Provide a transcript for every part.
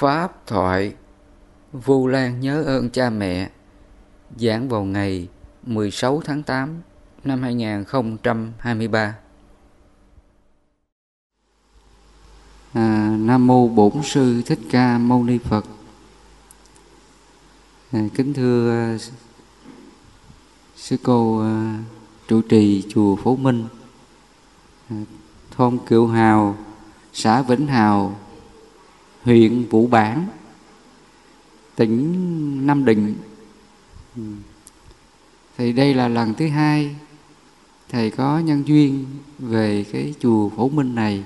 Pháp thoại Vu Lan nhớ ơn cha mẹ giảng vào ngày 16 tháng 8 năm 2023 à, Nam Mô Bổn Sư Thích Ca Mâu Ni Phật. À, Kính thưa à, Sư cô à, trụ trì Chùa Phổ Minh. À, Thôn Kiệu Hào, xã Vĩnh Hào, huyện Vũ Bản, tỉnh Nam Định. Ừ. Thì đây là lần thứ hai thầy có nhân duyên về cái chùa Phổ Minh này.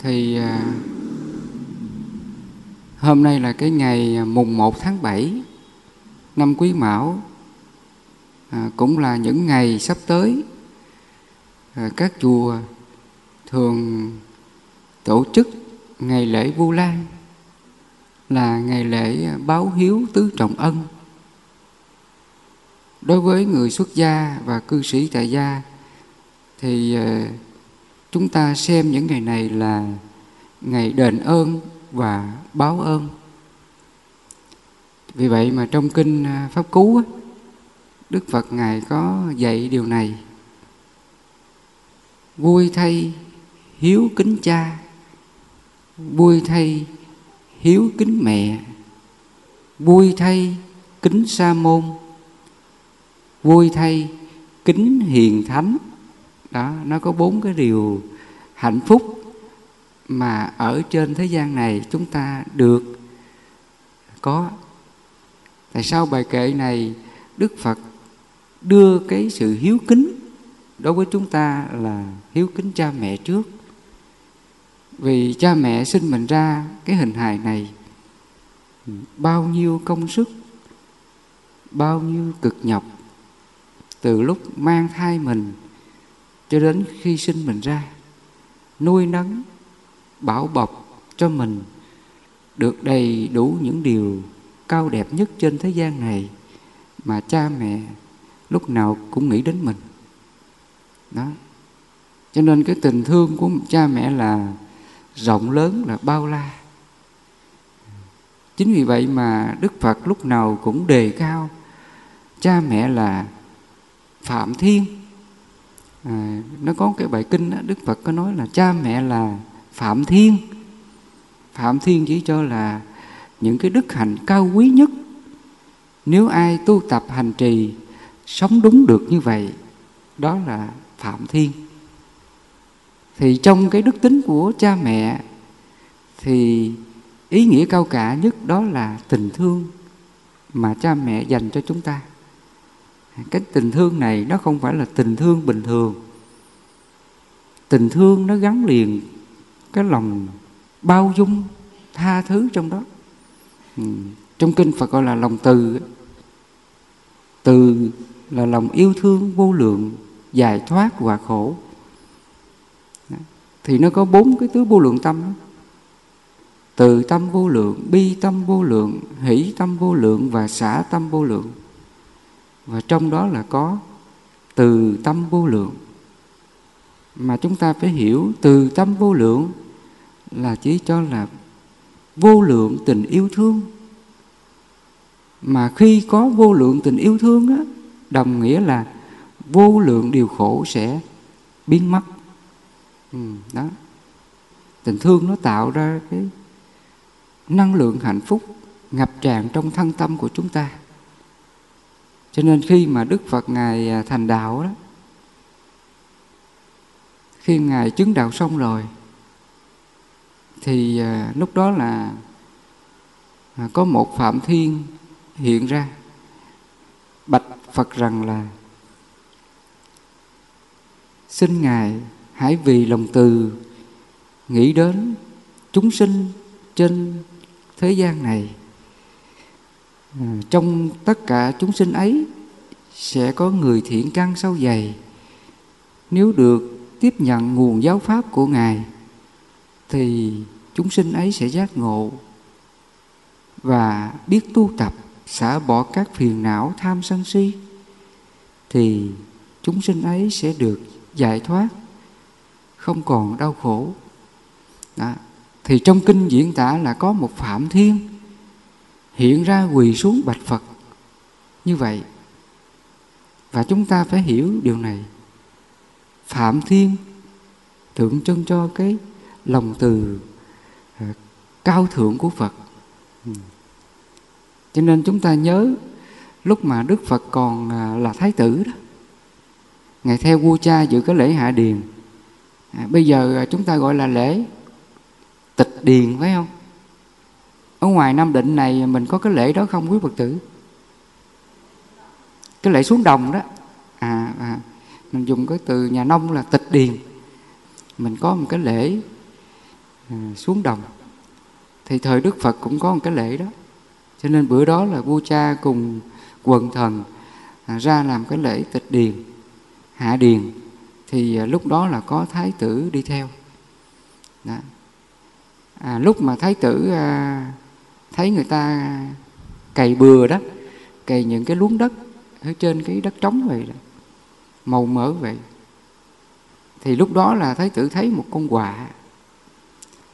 Thì à, hôm nay là cái ngày mùng 1 tháng 7 năm Quý Mão à, cũng là những ngày sắp tới à, các chùa thường tổ chức ngày lễ Vu Lan là ngày lễ báo hiếu tứ trọng ân. Đối với người xuất gia và cư sĩ tại gia thì ờ, chúng ta xem những ngày này là ngày đền ơn và báo ơn. Vì vậy mà trong kinh ờ, Pháp Cú Đức Phật Ngài có dạy điều này Vui thay hiếu kính cha vui thay hiếu kính mẹ. Vui thay kính sa môn. Vui thay kính hiền thánh. Đó, nó có bốn cái điều hạnh phúc mà ở trên thế gian này chúng ta được có. Tại sao bài kệ này đức phật đưa cái sự hiếu kính đối với chúng ta là hiếu kính cha mẹ trước? Vì cha mẹ sinh mình ra cái hình hài này, bao nhiêu công sức, bao nhiêu cực nhọc, từ lúc mang thai mình cho đến khi sinh mình ra, nuôi nấng, bảo bọc cho mình được đầy đủ những điều cao đẹp nhất trên thế gian này mà cha mẹ lúc nào cũng nghĩ đến mình. Đó. Cho nên cái tình thương của cha mẹ là rộng lớn là bao la. Chính vì vậy mà đức phật lúc nào cũng đề cao cha mẹ là phạm thiên. À, nó có cái bài kinh đó, đức phật có nói là cha mẹ là phạm thiên. Phạm thiên chỉ cho là những cái đức hạnh cao quý nhất. Nếu ai tu tập hành trì sống đúng được như vậy đó là phạm thiên thì trong cái đức tính của cha mẹ, thì ý nghĩa cao cả nhất đó là tình thương mà cha mẹ dành cho chúng ta. Cái tình thương này nó không phải là tình thương bình thường. Tình thương nó gắn liền cái lòng bao dung, tha thứ trong đó. Ừ. trong kinh phật gọi là lòng từ. Từ là lòng yêu thương, vô lượng, giải thoát và khổ thì nó có bốn cái tứ vô lượng tâm đó. từ tâm vô lượng, bi tâm vô lượng, hỷ tâm vô lượng và xả tâm vô lượng. Và trong đó là có từ tâm vô lượng. Mà chúng ta phải hiểu từ tâm vô lượng là chỉ cho là vô lượng tình yêu thương. Mà khi có vô lượng tình yêu thương á, đồng nghĩa là vô lượng điều khổ sẽ biến mất ừ, đó. Tình thương nó tạo ra cái năng lượng hạnh phúc ngập tràn trong thân tâm của chúng ta. Cho nên khi mà đức phật ngài à, thành đạo đó khi ngài chứng đạo xong rồi thì à, lúc đó là à, có một phạm thiên hiện ra bạch phật rằng là xin ngài hãy vì lòng từ nghĩ đến chúng sinh trên thế gian này à, trong tất cả chúng sinh ấy sẽ có người thiện căn sâu dày. Nếu được tiếp nhận nguồn giáo pháp của ngài, thì chúng sinh ấy sẽ giác ngộ và biết tu tập, xả bỏ các phiền não tham sân si, thì chúng sinh ấy sẽ được giải thoát không còn đau khổ. Đó. thì trong kinh diễn tả là có một phạm thiên hiện ra quỳ xuống bạch phật như vậy. Và chúng ta phải hiểu điều này. Phạm thiên tượng trưng cho cái lòng từ ờ, cao thượng của phật. Ừ. Cho nên chúng ta nhớ lúc mà đức phật còn ờ, là thái tử đó ngày theo vua cha dự cái lễ hạ điền à, bây giờ à, chúng ta gọi là lễ tịch điền phải không? Ở ngoài nam định này à, mình có cái lễ đó không quý phật tử? Cái lễ xuống đồng đó. À, à mình dùng cái từ nhà nông là tịch điền. Mình có một cái lễ à, xuống đồng. Thì thời đức phật cũng có một cái lễ đó. Cho nên bữa đó là vua cha cùng quần thần à, ra làm cái lễ tịch điền hạ điền thì à, lúc đó là có thái tử đi theo đó. À, lúc mà thái tử à, thấy người ta cày bừa đó cày những cái luống đất ở trên cái đất trống vậy đó, màu mỡ vậy thì lúc đó là thái tử thấy một con quạ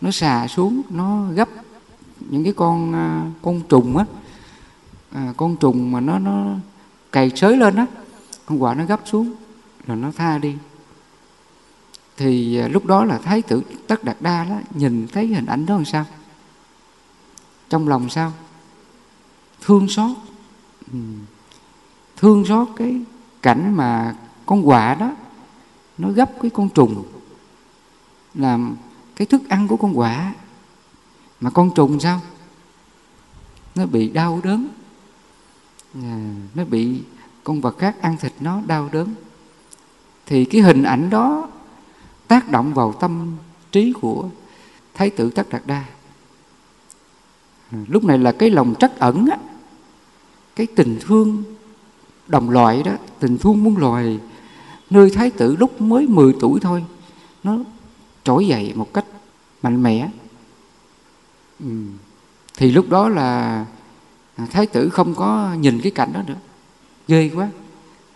nó xà xuống nó gấp những cái con à, con trùng á à, con trùng mà nó nó cày sới lên á con quạ nó gấp xuống rồi nó tha đi thì à, lúc đó là thái tử tất đạt đa đó nhìn thấy hình ảnh đó làm sao? Trong lòng sao? Thương xót. Ừ. thương xót cái cảnh mà con quạ đó nó gấp cái con trùng làm cái thức ăn của con quạ. Mà con trùng sao? Nó bị đau đớn. À, nó bị con vật khác ăn thịt nó đau đớn. Thì cái hình ảnh đó tác động vào tâm trí của thái tử tất đạt đa. Lúc này là cái lòng trắc ẩn á, cái tình thương đồng loại đó, tình thương muôn loài, nơi thái tử lúc mới 10 tuổi thôi, nó trỗi dậy một cách mạnh mẽ. Ừ. thì lúc đó là thái tử không có nhìn cái cảnh đó nữa. Ghê quá.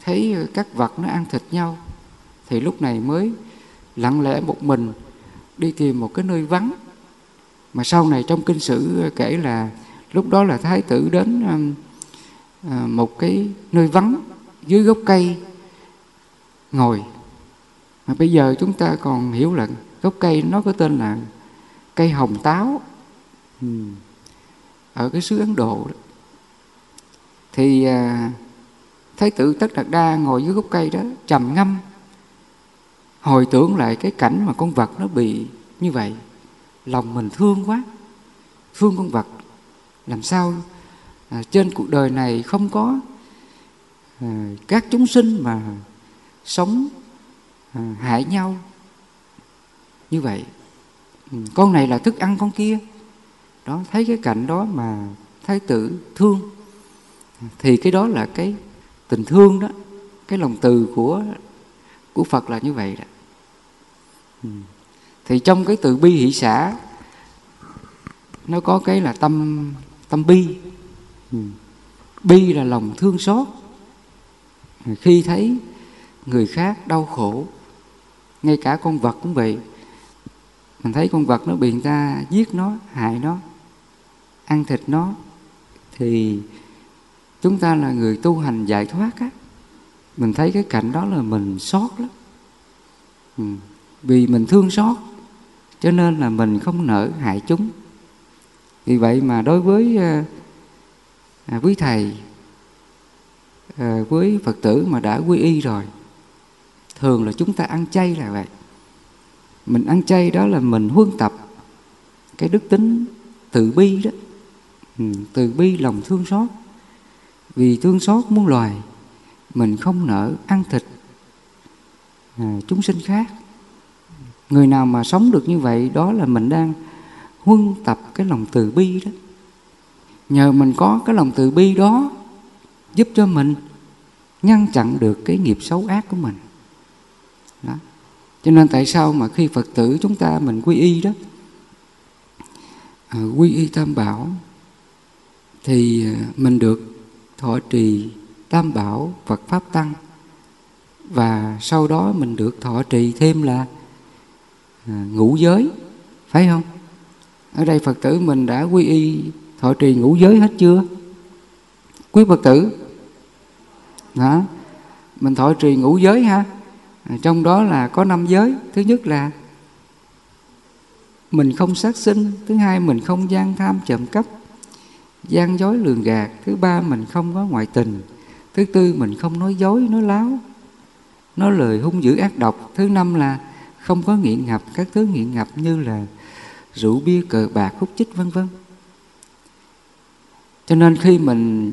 Thấy các vật nó ăn thịt nhau, thì lúc này mới lặng lẽ một mình, đi tìm một cái nơi vắng. Mà sau này trong kinh sử ờ, kể là lúc đó là thái tử đến ờ, ờ, một cái nơi vắng dưới gốc cây, ngồi. Mà bây giờ chúng ta còn hiểu là gốc cây nó có tên là cây hồng táo. Ở cái xứ ấn độ đó. thì thái tử tất đạt đa ngồi dưới gốc cây đó trầm ngâm hồi tưởng lại cái cảnh mà con vật nó bị như vậy lòng mình thương quá thương con vật. Làm sao à, trên cuộc đời này không có à, các chúng sinh mà sống à, hại nhau như vậy. Ừ, con này là thức ăn con kia. Đó thấy cái cảnh đó mà thái tử thương thì cái đó là cái tình thương đó cái lòng từ của của phật là như vậy đó. Ừ. thì trong cái từ bi hỷ xã nó có cái là tâm tâm bi. Ừ. Bi là lòng thương xót. Khi thấy người khác đau khổ, ngay cả con vật cũng vậy, mình thấy con vật nó bị người ta giết nó, hại nó, ăn thịt nó, thì chúng ta là người tu hành giải thoát á. Mình thấy cái cảnh đó là mình xót lắm. Ừ vì mình thương xót cho nên là mình không nỡ hại chúng. Vì vậy mà đối với ờ, à, quý thầy à, với phật tử mà đã quy y rồi thường là chúng ta ăn chay là vậy. Mình ăn chay đó là mình huân tập cái đức tính từ bi đó. Ừ, từ bi lòng thương xót. Vì thương xót muôn loài mình không nỡ ăn thịt à, chúng sinh khác người nào mà sống được như vậy đó là mình đang huân tập cái lòng từ bi đó nhờ mình có cái lòng từ bi đó giúp cho mình ngăn chặn được cái nghiệp xấu ác của mình đó. cho nên tại sao mà khi phật tử chúng ta mình quy y đó à, quy y tam bảo thì à, mình được thọ trì tam bảo phật pháp tăng và sau đó mình được thọ trì thêm là à, ngũ giới phải không? Ở đây phật tử mình đã quy y thọ trì ngũ giới hết chưa? Quý phật tử. Đó mình thọ trì ngũ giới ha. Trong đó là có năm giới. Thứ nhất là mình không sát sinh thứ hai mình không gian tham trộm cắp gian dối lường gạt thứ ba mình không có ngoại tình thứ tư mình không nói dối nói láo nói lời hung dữ ác độc thứ năm là không có nghiện ngập các thứ nghiện ngập như là rượu bia cờ bạc hút chích vân vân. Cho nên khi mình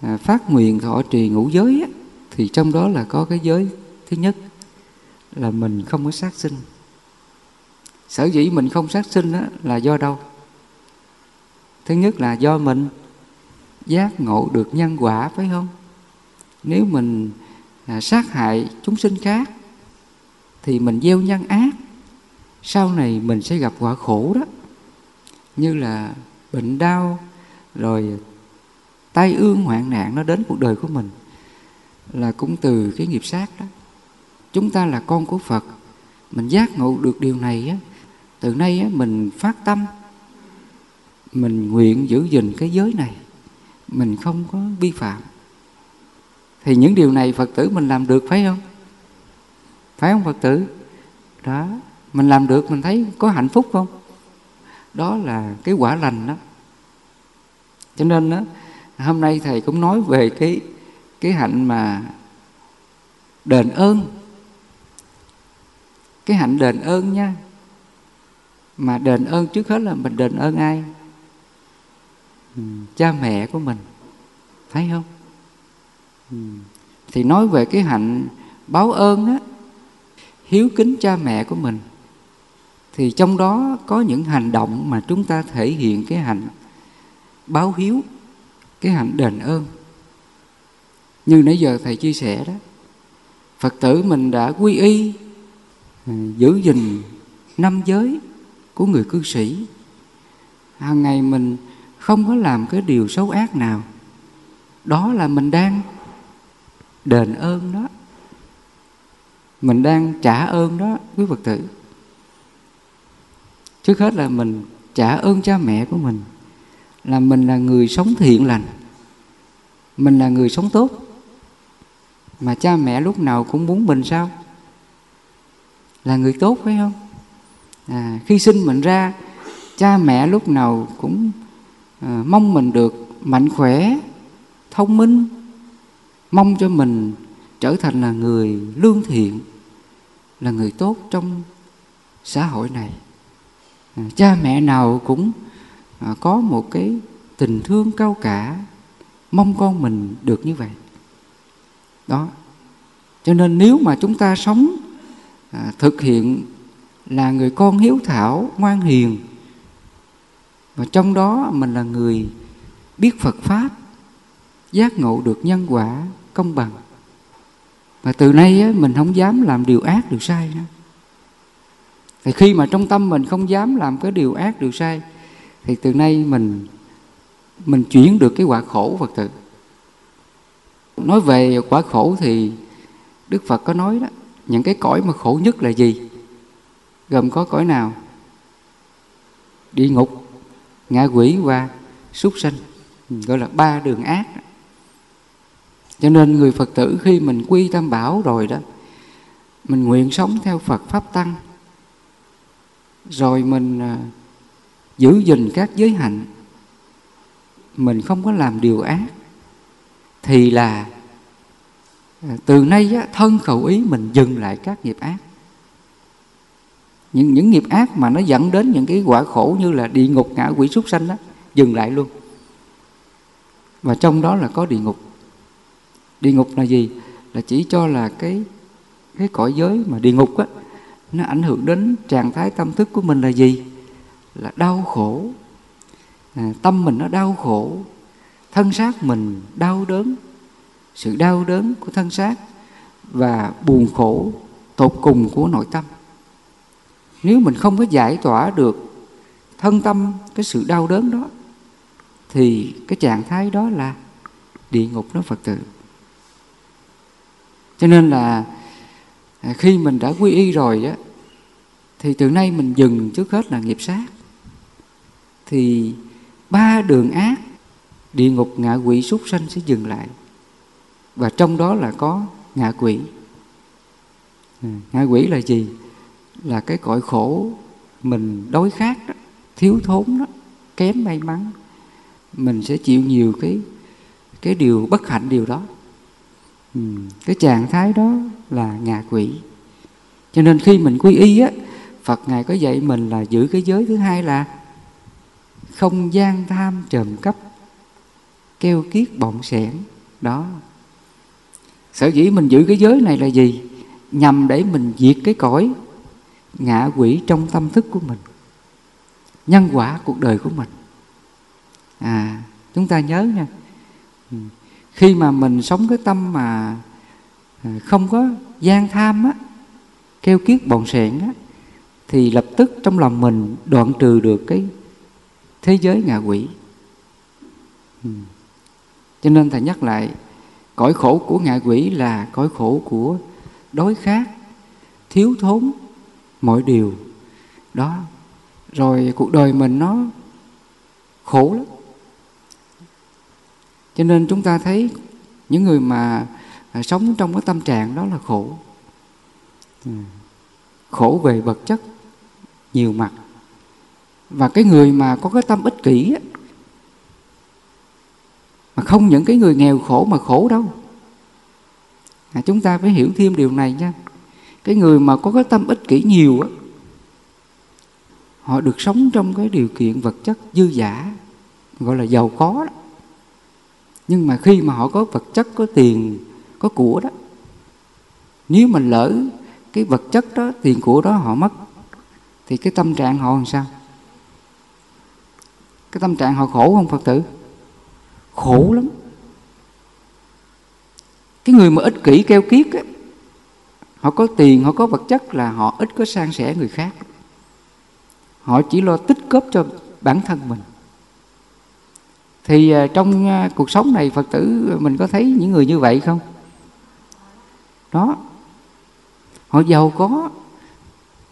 à, phát nguyện thọ trì ngũ giới á, thì trong đó là có cái giới thứ nhất là mình không có sát sinh. Sở dĩ mình không sát sinh là do đâu? Thứ nhất là do mình giác ngộ được nhân quả phải không? Nếu mình à, sát hại chúng sinh khác thì mình gieo nhân ác sau này mình sẽ gặp quả khổ đó. Như là bệnh đau rồi tai ương hoạn nạn nó đến cuộc đời của mình là cũng từ cái nghiệp sát đó. Chúng ta là con của phật mình giác ngộ được điều này á từ nay á, mình phát tâm mình nguyện giữ gìn cái giới này mình không có vi phạm. Thì những điều này phật tử mình làm được phải không? Phải không phật tử? Đó mình làm được mình thấy có hạnh phúc không? Đó là cái quả lành đó. Cho nên đó, hôm nay thầy cũng nói về cái cái hạnh mà đền ơn. Cái hạnh đền ơn nha. Mà đền ơn trước hết là mình đền ơn ai? Ừ, cha mẹ của mình. Thấy không? Ừ. thì nói về cái hạnh báo ơn á hiếu kính cha mẹ của mình, thì trong đó có những hành động mà chúng ta thể hiện cái hành báo hiếu, cái hành đền ơn. Như nãy giờ thầy chia sẻ đó, phật tử mình đã quy y ừ, giữ gìn năm giới của người cư sĩ. Hàng ngày mình không có làm cái điều xấu ác nào. Đó là mình đang đền ơn đó mình đang trả ơn đó quý phật tử. Trước hết là mình trả ơn cha mẹ của mình là mình là người sống thiện lành mình là người sống tốt. Mà cha mẹ lúc nào cũng muốn mình sao? Là người tốt phải không? À, khi sinh mình ra cha mẹ lúc nào cũng à, mong mình được mạnh khỏe thông minh mong cho mình trở thành là người lương thiện là người tốt trong xã hội này. À, cha mẹ nào cũng à, có một cái tình thương cao cả mong con mình được như vậy. Đó. Cho nên nếu mà chúng ta sống à, thực hiện là người con hiếu thảo ngoan hiền và trong đó mình là người biết phật pháp giác ngộ được nhân quả công bằng mà từ nay á, mình không dám làm điều ác điều sai nữa. Thì khi mà trong tâm mình không dám làm cái điều ác điều sai thì từ nay mình mình chuyển được cái quả khổ phật tử. Nói về quả khổ thì đức phật có nói đó những cái cõi mà khổ nhất là gì? Gồm có cõi nào? Địa ngục ngạ quỷ và súc sanh. Ừ, gọi là ba đường ác cho nên người phật tử khi mình quy tam bảo rồi đó mình nguyện sống theo phật pháp tăng rồi mình à, giữ gìn các giới hạnh mình không có làm điều ác thì là à, từ nay á, thân khẩu ý mình dừng lại các nghiệp ác. Những những nghiệp ác mà nó dẫn đến những cái quả khổ như là địa ngục ngã quỷ súc sanh đó dừng lại luôn. Và trong đó là có địa ngục địa ngục là gì? Là chỉ cho là cái cái cõi giới mà địa ngục á nó ảnh hưởng đến trạng thái tâm thức của mình là gì? Là đau khổ. À, tâm mình nó đau khổ. Thân xác mình đau đớn. Sự đau đớn của thân xác và buồn khổ tột cùng của nội tâm. Nếu mình không có giải tỏa được thân tâm cái sự đau đớn đó thì cái trạng thái đó là địa ngục đó phật tử cho nên là à, khi mình đã quy y rồi á thì từ nay mình dừng trước hết là nghiệp sát. Thì ba đường ác địa ngục ngạ quỷ súc sanh sẽ dừng lại. Và trong đó là có ngạ quỷ. Ừ, ngạ quỷ là gì? Là cái cõi khổ mình đói khát đó, thiếu thốn đó kém may mắn. Mình sẽ chịu nhiều cái cái điều bất hạnh điều đó ừ, cái trạng thái đó là ngạ quỷ. Cho nên khi mình quy y á phật ngài có dạy mình là giữ cái giới thứ hai là không gian tham trầm cấp keo kiết bọng sẻn đó. Sở dĩ mình giữ cái giới này là gì? Nhằm để mình diệt cái cõi ngạ quỷ trong tâm thức của mình nhân quả cuộc đời của mình. À chúng ta nhớ nha. Ừ khi mà mình sống cái tâm mà ờ, không có gian tham á, keo kiết, bòn sẹn á, thì lập tức trong lòng mình đoạn trừ được cái thế giới ngạ quỷ. Ừ. cho nên thầy nhắc lại, cõi khổ của ngạ quỷ là cõi khổ của đói khát thiếu thốn mọi điều. Đó, rồi cuộc đời mình nó khổ lắm cho nên chúng ta thấy những người mà à, sống trong cái tâm trạng đó là khổ. Ừ. khổ về vật chất nhiều mặt. Và cái người mà có cái tâm ích kỷ á, mà không những cái người nghèo khổ mà khổ đâu. À, chúng ta phải hiểu thêm điều này nha. Cái người mà có cái tâm ích kỷ nhiều á họ được sống trong cái điều kiện vật chất dư giả gọi là giàu có đó nhưng mà khi mà họ có vật chất, có tiền, có của đó, nếu mà lỡ cái vật chất đó, tiền của đó họ mất, thì cái tâm trạng họ làm sao? Cái tâm trạng họ khổ không, phật tử? Khổ lắm. Cái người mà ích kỷ keo kiết á, họ có tiền, họ có vật chất là họ ít có san sẻ người khác. Họ chỉ lo tích góp cho bản thân mình thì à, trong à, cuộc sống này phật tử à, mình có thấy những người như vậy không? Đó. Họ giàu có,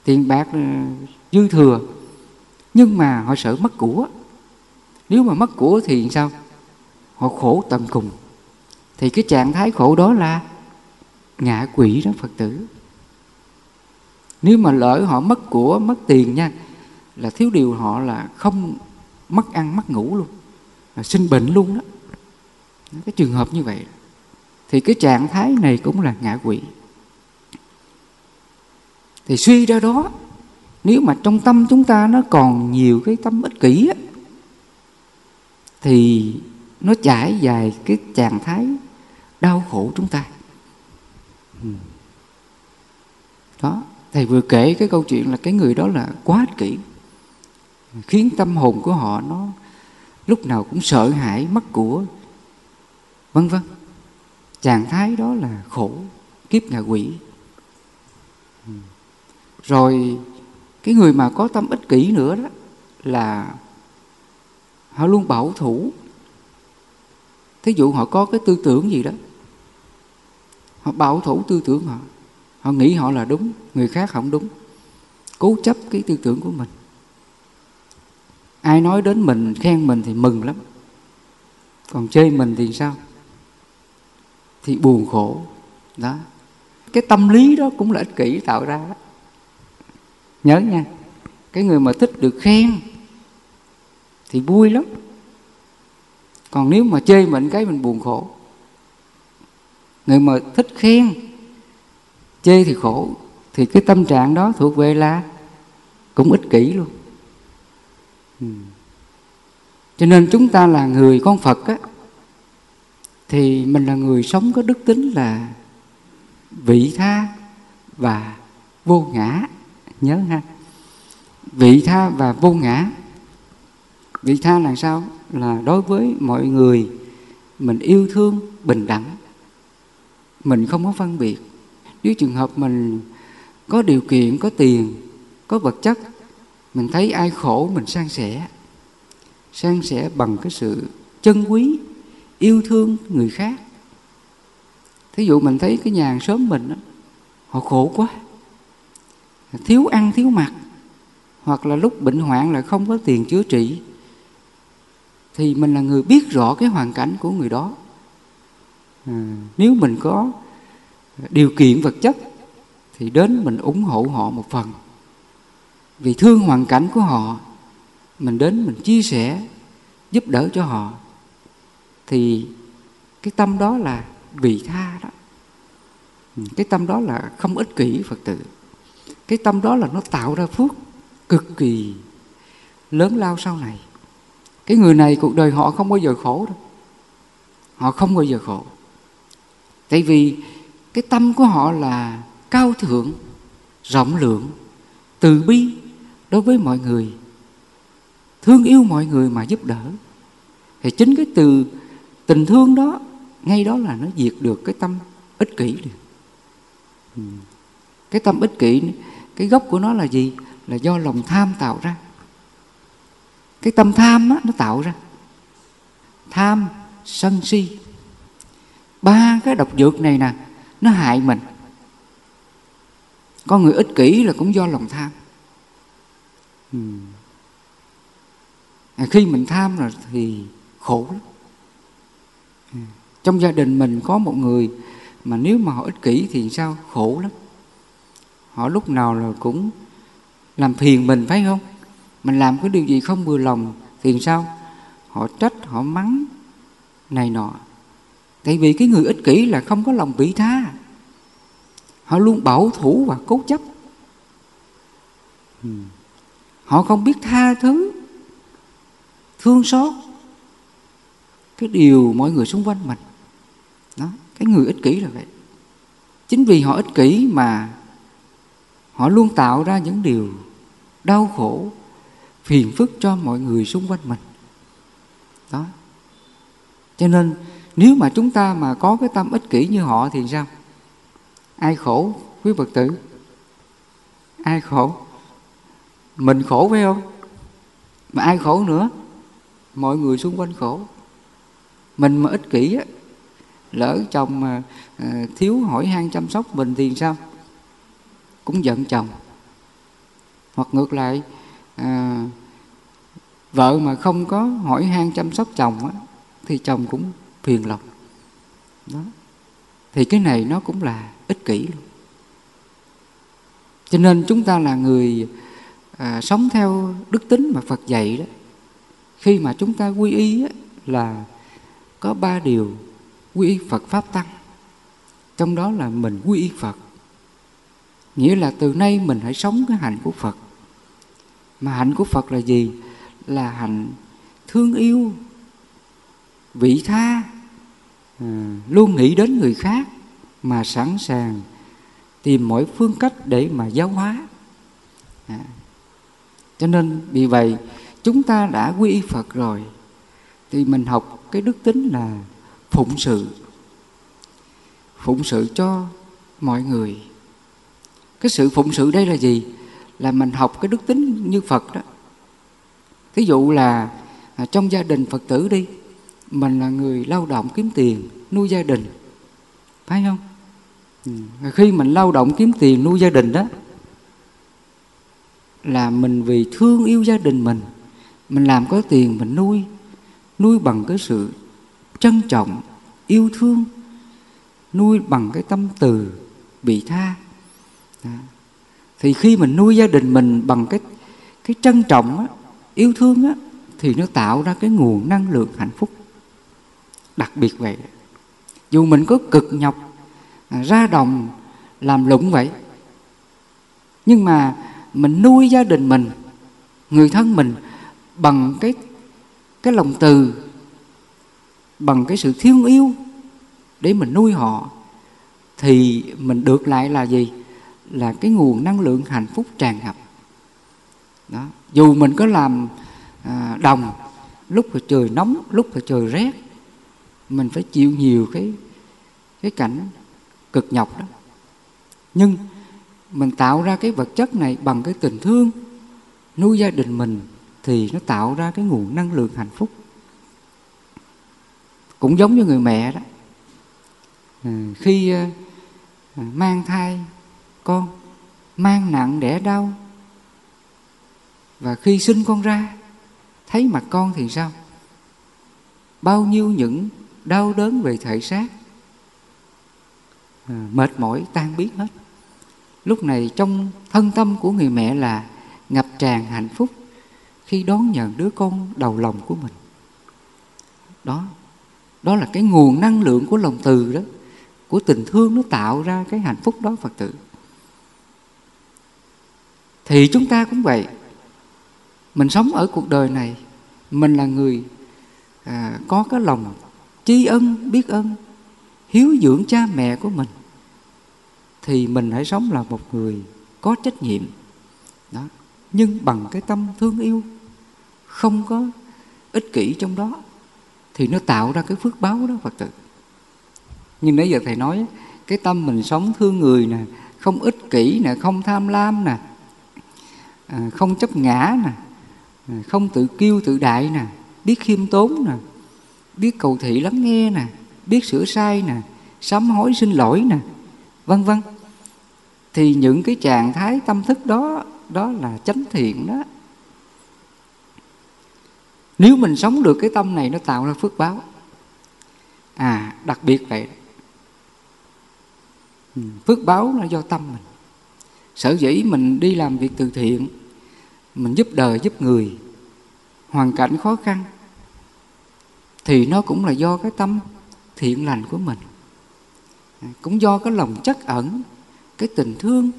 tiền bạc dư thừa, nhưng mà họ sợ mất của. Nếu mà mất của thì sao? Họ khổ tận cùng. Thì cái trạng thái khổ đó là ngạ quỷ đó phật tử. Nếu mà lỡ họ mất của, mất tiền nha, là thiếu điều họ là không mất ăn, mất ngủ luôn sinh bệnh luôn đó. Cái trường hợp như vậy thì cái trạng thái này cũng là ngạ quỷ thì suy ra đó nếu mà trong tâm chúng ta nó còn nhiều cái tâm ích kỷ á, thì nó trải dài cái trạng thái đau khổ chúng ta. Đó thầy vừa kể cái câu chuyện là cái người đó là quá ích kỷ khiến tâm hồn của họ nó lúc nào cũng sợ hãi mất của. Vân vân. Trạng thái đó là khổ, kiếp ngạ quỷ. Rồi, cái người mà có tâm ích kỷ nữa đó là họ luôn bảo thủ. Thí dụ họ có cái tư tưởng gì đó, họ bảo thủ tư tưởng họ họ nghĩ họ là đúng, người khác không đúng, cố chấp cái tư tưởng của mình ai nói đến mình, khen mình thì mừng lắm. Còn chê mình thì sao? Thì buồn khổ. Đó. Cái tâm lý đó cũng là ích kỷ tạo ra đó. nhớ nha, cái người mà thích được khen thì vui lắm. Còn nếu mà chê mình cái mình buồn khổ. Người mà thích khen, chê thì khổ, thì cái tâm trạng đó thuộc về là cũng ích kỷ luôn. Ừ. cho nên chúng ta là người con phật á, thì mình là người sống có đức tính là vị tha và vô ngã. Nhớ ha. Vị tha và vô ngã. Vị tha là sao? Là đối với mọi người, mình yêu thương, bình đẳng. Mình không có phân biệt. Nếu trường hợp mình có điều kiện, có tiền, có vật chất mình thấy ai khổ mình san sẻ. San sẻ bằng cái sự chân quý yêu thương người khác. Thí dụ mình thấy cái nhà hàng xóm mình đó, họ khổ quá. Thiếu ăn thiếu mặc. Hoặc là lúc bệnh hoạn là không có tiền chữa trị thì mình là người biết rõ cái hoàn cảnh của người đó. À, nếu mình có điều kiện vật chất thì đến mình ủng hộ họ một phần vì thương hoàn cảnh của họ, mình đến mình chia sẻ, giúp đỡ cho họ, thì cái tâm đó là vị tha đó. Ừ, cái tâm đó là không ích kỷ phật tử. Cái tâm đó là nó tạo ra phước cực kỳ lớn lao sau này. Cái người này cuộc đời họ không bao giờ khổ đâu. Họ không bao giờ khổ. Tại vì cái tâm của họ là cao thượng, rộng lượng, từ bi đối với mọi người thương yêu mọi người mà giúp đỡ. Thì chính cái từ tình thương đó ngay đó là nó diệt được cái tâm ích kỷ được. Ừ. cái tâm ích kỷ cái gốc của nó là gì? Là do lòng tham tạo ra. Cái tâm tham á, nó tạo ra. Tham sân si. Ba cái độc dược này nè nó hại mình. Con người ích kỷ là cũng do lòng tham ừ. à, khi mình tham rồi thì khổ lắm. Ừ. trong gia đình mình có một người mà nếu mà họ ích kỷ thì sao? Khổ lắm. Họ lúc nào là cũng làm phiền mình phải không? Mình làm cái điều gì không vừa lòng thì sao? Họ trách họ mắng này nọ. Tại vì cái người ích kỷ là không có lòng vị tha. Họ luôn bảo thủ và cố chấp. Ừ họ không biết tha thứ, thương xót cái điều mọi người xung quanh mình. Đó, cái người ích kỷ là vậy. Chính vì họ ích kỷ mà họ luôn tạo ra những điều đau khổ, phiền phức cho mọi người xung quanh mình. Đó. Cho nên, nếu mà chúng ta mà có cái tâm ích kỷ như họ thì sao? Ai khổ? Quý phật tử. Ai khổ? Mình khổ phải không? Mà ai khổ nữa? Mọi người xung quanh khổ. Mình mà ích kỷ á lỡ chồng mà ờ, thiếu hỏi han chăm sóc mình thì sao? Cũng giận chồng. Hoặc ngược lại à, vợ mà không có hỏi han chăm sóc chồng á, thì chồng cũng phiền lòng. Đó. Thì cái này nó cũng là ích kỷ luôn. Cho nên chúng ta là người à, sống theo đức tính mà Phật dạy đó khi mà chúng ta quy y á, là có ba điều quy y Phật pháp tăng. Trong đó là mình quy y Phật nghĩa là từ nay mình hãy sống cái hạnh của Phật. Mà hạnh của Phật là gì? Là hạnh thương yêu vị tha à, luôn nghĩ đến người khác mà sẵn sàng tìm mọi phương cách để mà giáo hóa. À cho nên vì vậy, chúng ta đã quy y phật rồi. Thì mình học cái đức tính là phụng sự. Phụng sự cho mọi người. Cái sự phụng sự đây là gì? Là mình học cái đức tính như phật đó. Thí dụ là à, trong gia đình phật tử đi, mình là người lao động kiếm tiền, nuôi gia đình. Phải không? Ừ. khi mình lao động kiếm tiền, nuôi gia đình đó là mình vì thương yêu gia đình mình mình làm có tiền mình nuôi nuôi bằng cái sự trân trọng yêu thương nuôi bằng cái tâm từ bị tha đó. thì khi mình nuôi gia đình mình bằng cái cái trân trọng á, yêu thương á, thì nó tạo ra cái nguồn năng lượng hạnh phúc đặc biệt vậy dù mình có cực nhọc à, ra đồng làm lụng vậy nhưng mà mình nuôi gia đình mình người thân mình bằng cái cái lòng từ bằng cái sự thương yêu để mình nuôi họ thì mình được lại là gì? Là cái nguồn năng lượng hạnh phúc tràn ngập. Đó dù mình có làm à, đồng lúc thì trời nóng lúc thì trời rét mình phải chịu nhiều cái cái cảnh cực nhọc đó. Nhưng mình tạo ra cái vật chất này bằng cái tình thương. Nuôi gia đình mình thì nó tạo ra cái nguồn năng lượng hạnh phúc. Cũng giống như người mẹ đó. Ừ, khi ờ, mang thai con, mang nặng đẻ đau, và khi sinh con ra, thấy mặt con thì sao? Bao nhiêu những đau đớn về thể xác ờ, mệt mỏi tan biến hết lúc này trong thân tâm của người mẹ là ngập tràn hạnh phúc khi đón nhận đứa con đầu lòng của mình. Đó đó là cái nguồn năng lượng của lòng từ đó của tình thương nó tạo ra cái hạnh phúc đó phật tử. Thì chúng ta cũng vậy. Mình sống ở cuộc đời này mình là người à, có cái lòng tri ân biết ơn hiếu dưỡng cha mẹ của mình thì mình hãy sống là một người có trách nhiệm. Đó. Nhưng bằng cái tâm thương yêu, không có ích kỷ trong đó, thì nó tạo ra cái phước báo đó, phật tử. Nhưng nãy giờ thầy nói, cái tâm mình sống thương người nè, không ích kỷ nè, không tham lam nè à, không chấp ngã nè à, không tự kiêu tự đại nè, biết khiêm tốn nè, biết cầu thị lắng nghe nè, biết sửa sai nè, sám hối xin lỗi nè, vân vân thì những cái trạng thái tâm thức đó đó là chánh thiện đó. Nếu mình sống được cái tâm này, nó tạo ra phước báo. À đặc biệt vậy ừ, phước báo là do tâm mình. Sở dĩ mình đi làm việc từ thiện, mình giúp đời, giúp người, hoàn cảnh khó khăn, thì nó cũng là do cái tâm thiện lành của mình. À, cũng do cái lòng chất ẩn cái tình thương.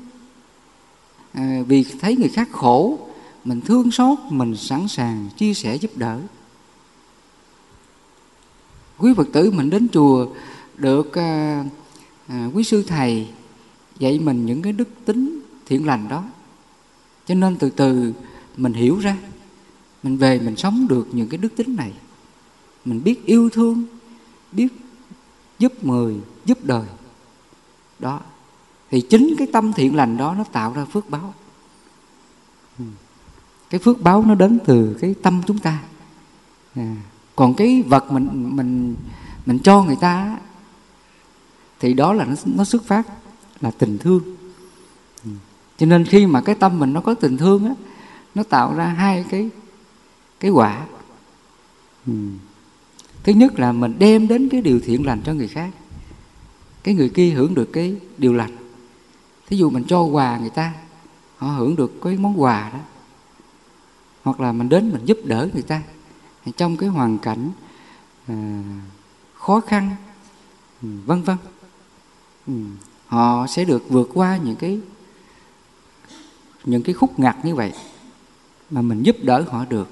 À, vì thấy người khác khổ mình thương xót mình sẵn sàng chia sẻ giúp đỡ. Quý phật tử mình đến chùa được à, à, quý sư thầy dạy mình những cái đức tính thiện lành đó. Cho nên từ từ mình hiểu ra mình về mình sống được những cái đức tính này. Mình biết yêu thương biết giúp người giúp đời. Đó thì chính cái tâm thiện lành đó nó tạo ra phước báo cái phước báo nó đến từ cái tâm chúng ta à. còn cái vật mình mình mình cho người ta thì đó là nó, nó xuất phát là tình thương cho nên khi mà cái tâm mình nó có tình thương á nó tạo ra hai cái cái quả ừ. thứ nhất là mình đem đến cái điều thiện lành cho người khác cái người kia hưởng được cái điều lành thí dụ mình cho quà người ta họ hưởng được cái món quà đó. Hoặc là mình đến mình giúp đỡ người ta. Trong cái hoàn cảnh à, khó khăn ừ, vân vân ừ, họ sẽ được vượt qua những cái những cái khúc ngặt như vậy mà mình giúp đỡ họ được.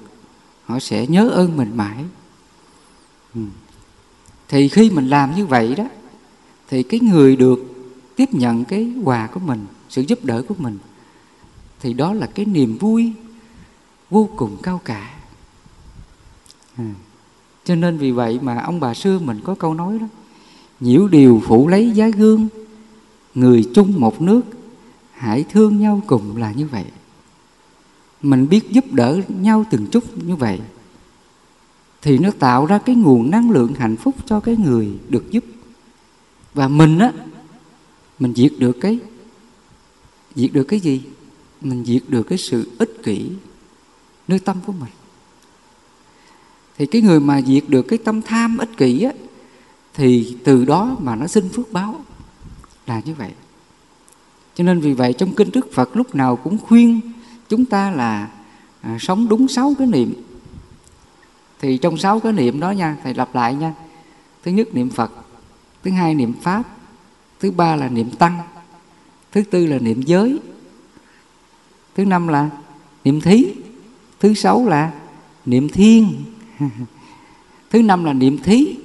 Họ sẽ nhớ ơn mình mãi. Ừ. thì khi mình làm như vậy đó thì cái người được tiếp nhận cái quà của mình, sự giúp đỡ của mình, thì đó là cái niềm vui vô cùng cao cả. À. cho nên vì vậy mà ông bà xưa mình có câu nói đó nhiễu điều phủ lấy giá gương, người chung một nước, hãy thương nhau cùng là như vậy. Mình biết giúp đỡ nhau từng chút như vậy, thì nó tạo ra cái nguồn năng lượng hạnh phúc cho cái người được giúp. Và mình á mình diệt được cái diệt được cái gì? Mình diệt được cái sự ích kỷ nơi tâm của mình. Thì cái người mà diệt được cái tâm tham ích kỷ á thì từ đó mà nó sinh phước báo. Là như vậy. Cho nên vì vậy trong kinh đức phật lúc nào cũng khuyên chúng ta là à, sống đúng sáu cái niệm. Thì trong sáu cái niệm đó nha thầy lặp lại nha. Thứ nhất niệm phật thứ hai niệm pháp thứ ba là niệm tăng. Thứ tư là niệm giới. Thứ năm là niệm thí. Thứ sáu là niệm thiên. Thứ năm là niệm thí.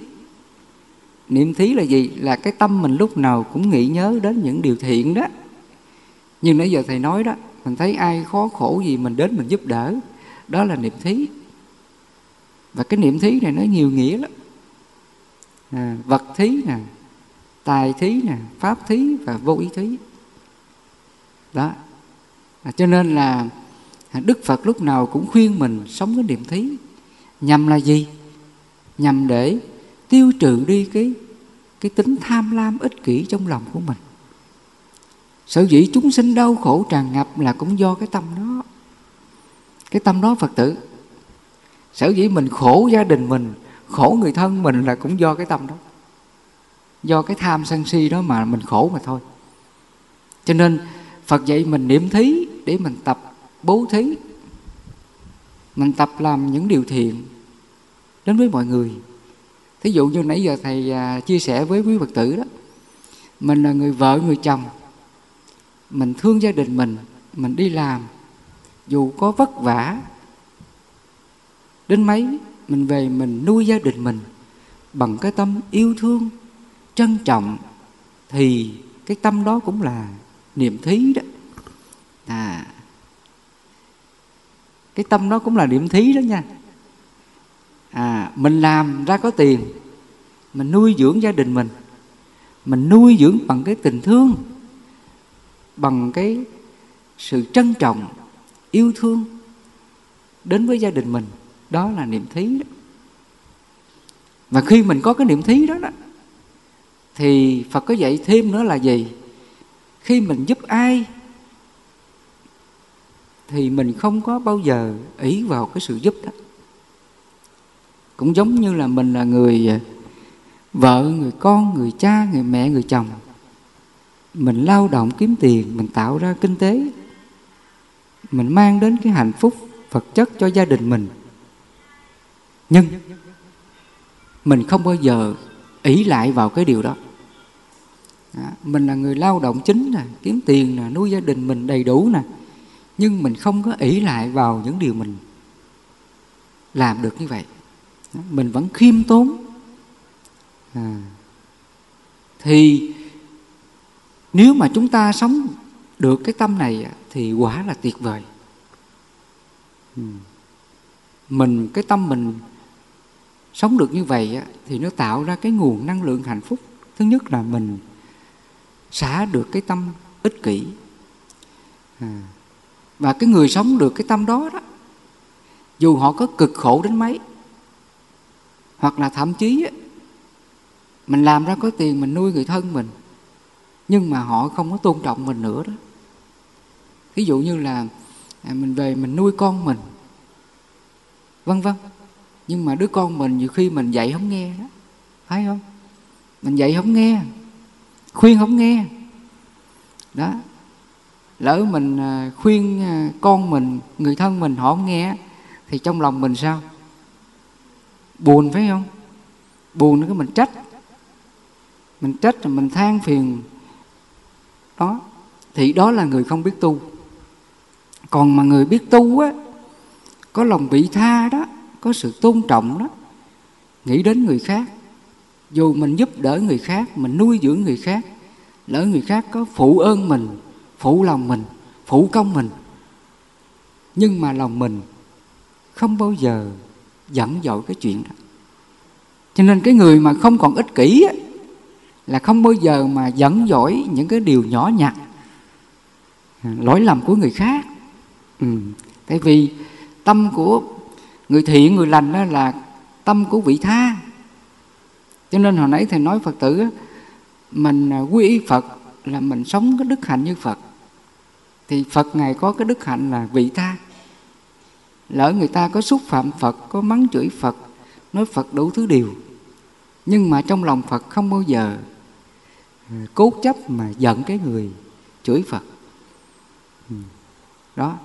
Niệm thí là gì? Là cái tâm mình lúc nào cũng nghĩ nhớ đến những điều thiện đó. Nhưng nãy giờ thầy nói đó mình thấy ai khó khổ gì mình đến mình giúp đỡ. Đó là niệm thí. Và cái niệm thí này nó nhiều nghĩa lắm. À, vật thí nè tài thí nè pháp thí và vô ý thí. Đó. À, cho nên là đức phật lúc nào cũng khuyên mình sống cái niệm thí. Nhằm là gì? Nhằm để tiêu trừ đi cái cái tính tham lam ích kỷ trong lòng của mình. Sở dĩ chúng sinh đau khổ tràn ngập là cũng do cái tâm đó. Cái tâm đó phật tử. Sở dĩ mình khổ gia đình mình khổ người thân mình là cũng do cái tâm đó do cái tham sân si đó mà mình khổ mà thôi. Cho nên phật dạy mình niệm thí để mình tập, bố thí. Mình tập làm những điều thiện đến với mọi người. Thí dụ như nãy giờ thầy à, chia sẻ với quý phật tử đó, mình là người vợ người chồng, mình thương gia đình mình mình đi làm, dù có vất vả, đến mấy mình về mình nuôi gia đình mình bằng cái tâm yêu thương trân trọng, thì cái tâm đó cũng là niệm thí đó. À cái tâm đó cũng là niệm thí đó nha. À mình làm ra có tiền, mình nuôi dưỡng gia đình mình mình nuôi dưỡng bằng cái tình thương, bằng cái sự trân trọng, yêu thương đến với gia đình mình, đó là niệm thí đó. Và khi mình có cái niệm thí đó đó thì phật có dạy thêm nữa là gì? Khi mình giúp ai thì mình không có bao giờ ý vào cái sự giúp đó. Cũng giống như là mình là người à, vợ, người con, người cha, người mẹ, người chồng. Mình lao động kiếm tiền, mình tạo ra kinh tế. Mình mang đến cái hạnh phúc vật chất cho gia đình mình. Nhưng mình không bao giờ ý lại vào cái điều đó à, mình là người lao động chính nè kiếm tiền nè nuôi gia đình mình đầy đủ nè. Nhưng mình không có ỷ lại vào những điều mình làm được như vậy. À, mình vẫn khiêm tốn. À, thì nếu mà chúng ta sống được cái tâm này thì quả là tuyệt vời. Ừ. Mình cái tâm mình sống được như vậy thì nó tạo ra cái nguồn năng lượng hạnh phúc. Thứ nhất là mình xả được cái tâm ích kỷ. À, và cái người sống được cái tâm đó đó dù họ có cực khổ đến mấy hoặc là thậm chí mình làm ra có tiền mình nuôi người thân mình nhưng mà họ không có tôn trọng mình nữa đó. Ví dụ như là à, mình về mình nuôi con mình vân vân. Nhưng mà đứa con mình nhiều khi mình dạy không nghe đó phải không? Mình dạy không nghe khuyên không nghe. Đó. Lỡ mình à, khuyên à, con mình, người thân mình họ không nghe thì trong lòng mình sao? Buồn phải không? Buồn nữa cái mình trách. Mình trách rồi mình than phiền. Đó. Thì đó là người không biết tu. Còn mà người biết tu á, có lòng vị tha đó, có sự tôn trọng đó, nghĩ đến người khác dù mình giúp đỡ người khác mình nuôi dưỡng người khác lỡ người khác có phụ ơn mình phụ lòng mình phụ công mình. Nhưng mà lòng mình không bao giờ dẫn dội cái chuyện đó. Cho nên cái người mà không còn ích kỷ á, là không bao giờ mà dẫn dỗi những cái điều nhỏ nhặt lỗi lầm của người khác. Ừ. tại vì tâm của người thiện người lành đó là tâm của vị tha cho nên hồi nãy thầy nói phật tử mình à, quy y phật là mình sống cái đức hạnh như phật. Thì phật ngài có cái đức hạnh là vị tha. Lỡ người ta có xúc phạm phật, có mắng chửi phật, nói phật đủ thứ điều. Nhưng mà trong lòng phật không bao giờ à, cố chấp mà giận cái người chửi phật. Ừ. Đó.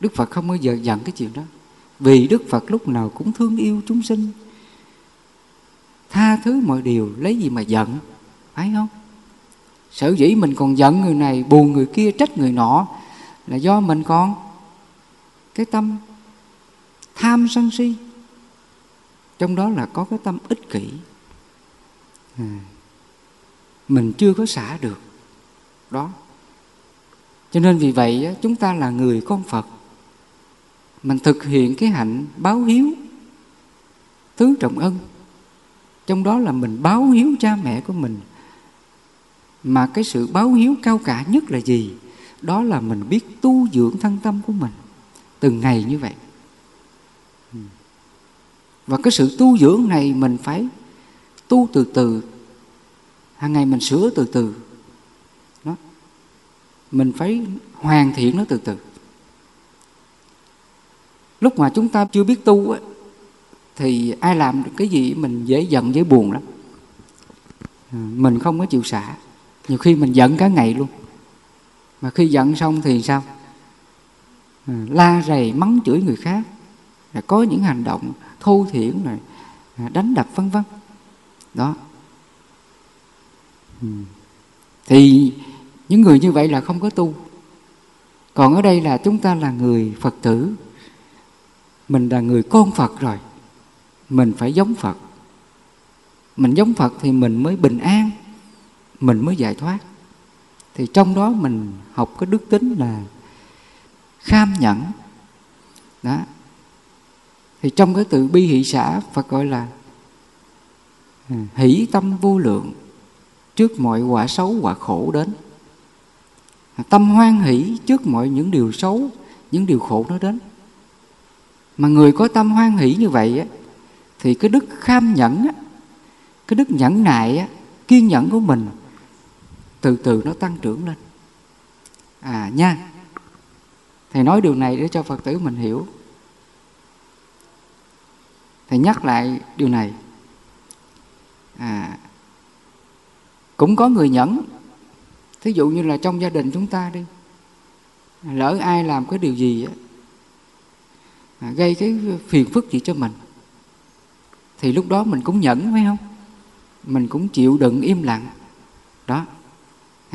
Đức phật không bao giờ giận cái chuyện đó. Vì đức phật lúc nào cũng thương yêu chúng sinh tha thứ mọi điều lấy gì mà giận phải không? Sở dĩ mình còn giận người này buồn người kia trách người nọ là do mình còn cái tâm tham sân si. Trong đó là có cái tâm ích kỷ. À, mình chưa có xả được. Đó. Cho nên vì vậy chúng ta là người con phật. Mình thực hiện cái hạnh báo hiếu tứ trọng ân trong đó là mình báo hiếu cha mẹ của mình. Mà cái sự báo hiếu cao cả nhất là gì? Đó là mình biết tu dưỡng thân tâm của mình. Từng ngày như vậy. Ừ. Và cái sự tu dưỡng này mình phải tu từ từ. Hàng ngày mình sửa từ từ. Đó. Mình phải hoàn thiện nó từ từ. Lúc mà chúng ta chưa biết tu ấy thì ai làm được cái gì mình dễ giận, dễ buồn lắm. Ừ, mình không có chịu xả. Nhiều khi mình giận cả ngày luôn. Mà khi giận xong thì sao? Ừ, la rầy, mắng chửi người khác. Có những hành động thô thiển này đánh đập vân vân. Đó. Ừ. Thì những người như vậy là không có tu. Còn ở đây là chúng ta là người phật tử. Mình là người con phật rồi mình phải giống phật. Mình giống phật thì mình mới bình an mình mới giải thoát. Thì trong đó mình học cái đức tính là kham nhẫn. Đó. Thì trong cái từ bi hỷ xã Phật gọi là ừ, hỷ tâm vô lượng trước mọi quả xấu quả khổ đến. Tâm hoan hỷ trước mọi những điều xấu những điều khổ nó đến. Mà người có tâm hoan hỷ như vậy á, thì cái đức kham nhẫn á, cái đức nhẫn nại á, kiên nhẫn của mình từ từ nó tăng trưởng lên. À nha. Thầy nói điều này để cho phật tử mình hiểu. Thầy nhắc lại điều này. À cũng có người nhẫn. Thí dụ như là trong gia đình chúng ta đi. Lỡ ai làm cái điều gì á à, gây cái phiền phức gì cho mình thì lúc đó mình cũng nhẫn, phải không? Mình cũng chịu đựng im lặng. Đó.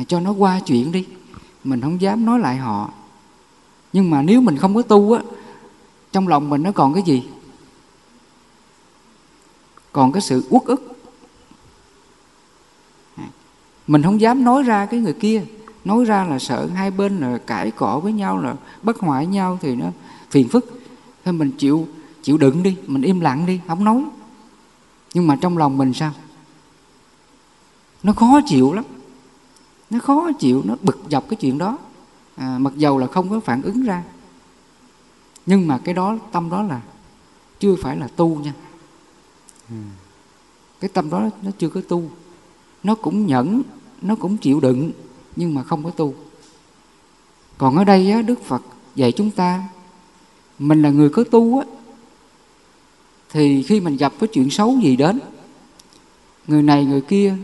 Cho nó qua chuyện đi. Mình không dám nói lại họ. Nhưng mà nếu mình không có tu á, trong lòng mình nó còn cái gì? Còn cái sự uất ức. Mình không dám nói ra cái người kia. Nói ra là sợ hai bên là cãi cọ với nhau, là bất hòa với nhau thì nó phiền phức. Thôi mình chịu chịu đựng đi, mình im lặng đi, không nói nhưng mà trong lòng mình sao? Nó khó chịu lắm. Nó khó chịu nó bực dọc cái chuyện đó. À, mặc dầu là không có phản ứng ra. Nhưng mà cái đó tâm đó là chưa phải là tu nha. Cái tâm đó nó chưa có tu. Nó cũng nhẫn nó cũng chịu đựng nhưng mà không có tu. Còn ở đây á, đức phật dạy chúng ta mình là người có tu á thì khi mình gặp cái chuyện xấu gì đến người này người kia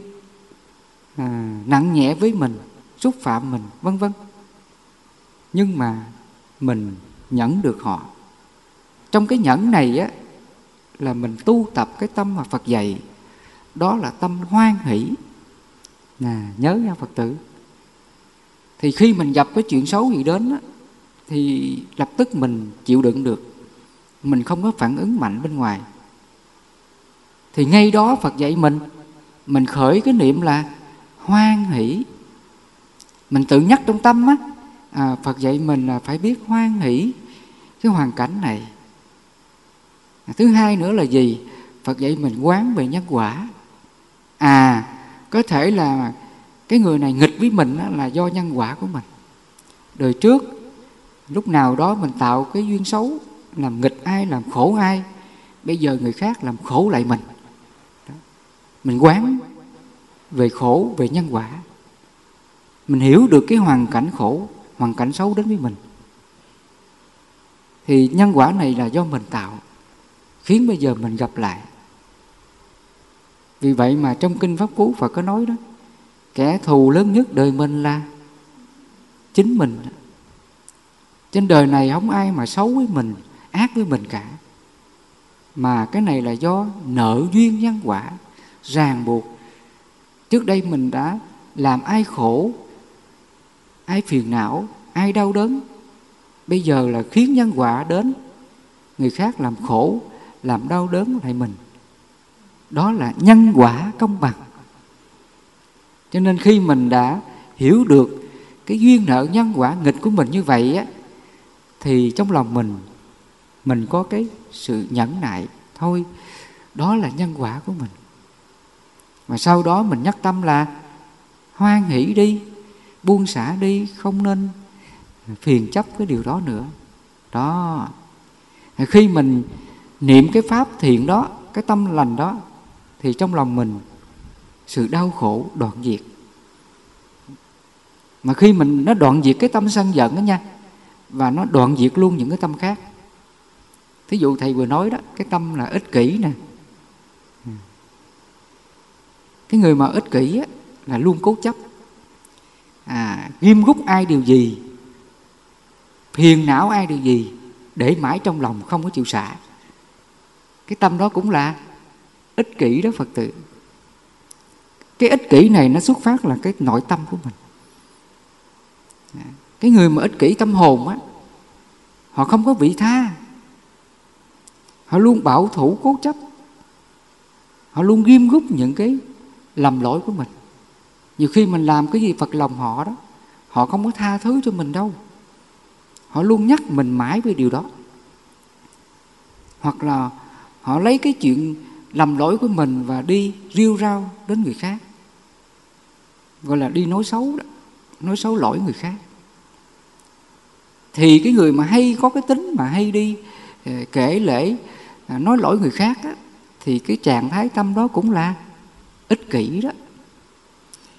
à, nặng nhẹ với mình xúc phạm mình vân vân. Nhưng mà mình nhẫn được họ. Trong cái nhẫn này á là mình tu tập cái tâm mà Phật dạy. Đó là tâm hoan hỷ. Nè nhớ nha Phật tử. Thì khi mình gặp cái chuyện xấu gì đến á, thì lập tức mình chịu đựng được mình không có phản ứng mạnh bên ngoài. Thì ngay đó Phật dạy mình mình khởi cái niệm là hoan hỷ. Mình tự nhắc trong tâm á à, Phật dạy mình là phải biết hoan hỷ cái hoàn cảnh này. À, thứ hai nữa là gì? Phật dạy mình quán về nhân quả. À có thể là cái người này nghịch với mình là do nhân quả của mình. Đời trước lúc nào đó mình tạo cái duyên xấu làm nghịch ai, làm khổ ai, bây giờ người khác làm khổ lại mình. Đó. mình quán về khổ, về nhân quả. Mình hiểu được cái hoàn cảnh khổ, hoàn cảnh xấu đến với mình. Thì nhân quả này là do mình tạo, khiến bây giờ mình gặp lại. Vì vậy mà trong kinh pháp cú phật có nói đó, kẻ thù lớn nhất đời mình là chính mình. Trên đời này không ai mà xấu với mình ác với mình cả. Mà cái này là do nợ duyên nhân quả, ràng buộc. Trước đây mình đã làm ai khổ, ai phiền não, ai đau đớn, bây giờ là khiến nhân quả đến, người khác làm khổ, làm đau đớn lại mình. Đó là nhân quả công bằng. Cho nên khi mình đã hiểu được cái duyên nợ nhân quả nghịch của mình như vậy á, thì trong lòng mình mình có cái sự nhẫn nại thôi. Đó là nhân quả của mình. Mà sau đó mình nhắc tâm là hoan hỷ đi, buông xả đi, không nên phiền chấp cái điều đó nữa. Đó. Khi mình niệm cái pháp thiện đó, cái tâm lành đó, thì trong lòng mình sự đau khổ đoạn diệt. Mà khi mình, nó đoạn diệt cái tâm sân giận đó nha, và nó đoạn diệt luôn những cái tâm khác thí dụ thầy vừa nói đó cái tâm là ích kỷ nè. Ừ. Cái người mà ích kỷ á, là luôn cố chấp. À, ghim gút ai điều gì phiền não ai điều gì để mãi trong lòng không có chịu xả. Cái tâm đó cũng là ích kỷ đó phật tử. Cái ích kỷ này nó xuất phát là cái nội tâm của mình. À, cái người mà ích kỷ tâm hồn á họ không có vị tha họ luôn bảo thủ cố chấp. Họ luôn ghim gúc những cái lầm lỗi của mình. Nhiều khi mình làm cái gì phật lòng họ đó, họ không có tha thứ cho mình đâu. Họ luôn nhắc mình mãi về điều đó. Hoặc là họ lấy cái chuyện lầm lỗi của mình và đi riêu rao đến người khác. Gọi là đi nói xấu đó, nói xấu lỗi người khác. Thì cái người mà hay có cái tính mà hay đi ờ, kể lễ à, nói lỗi người khác á, thì cái trạng thái tâm đó cũng là ích kỷ đó.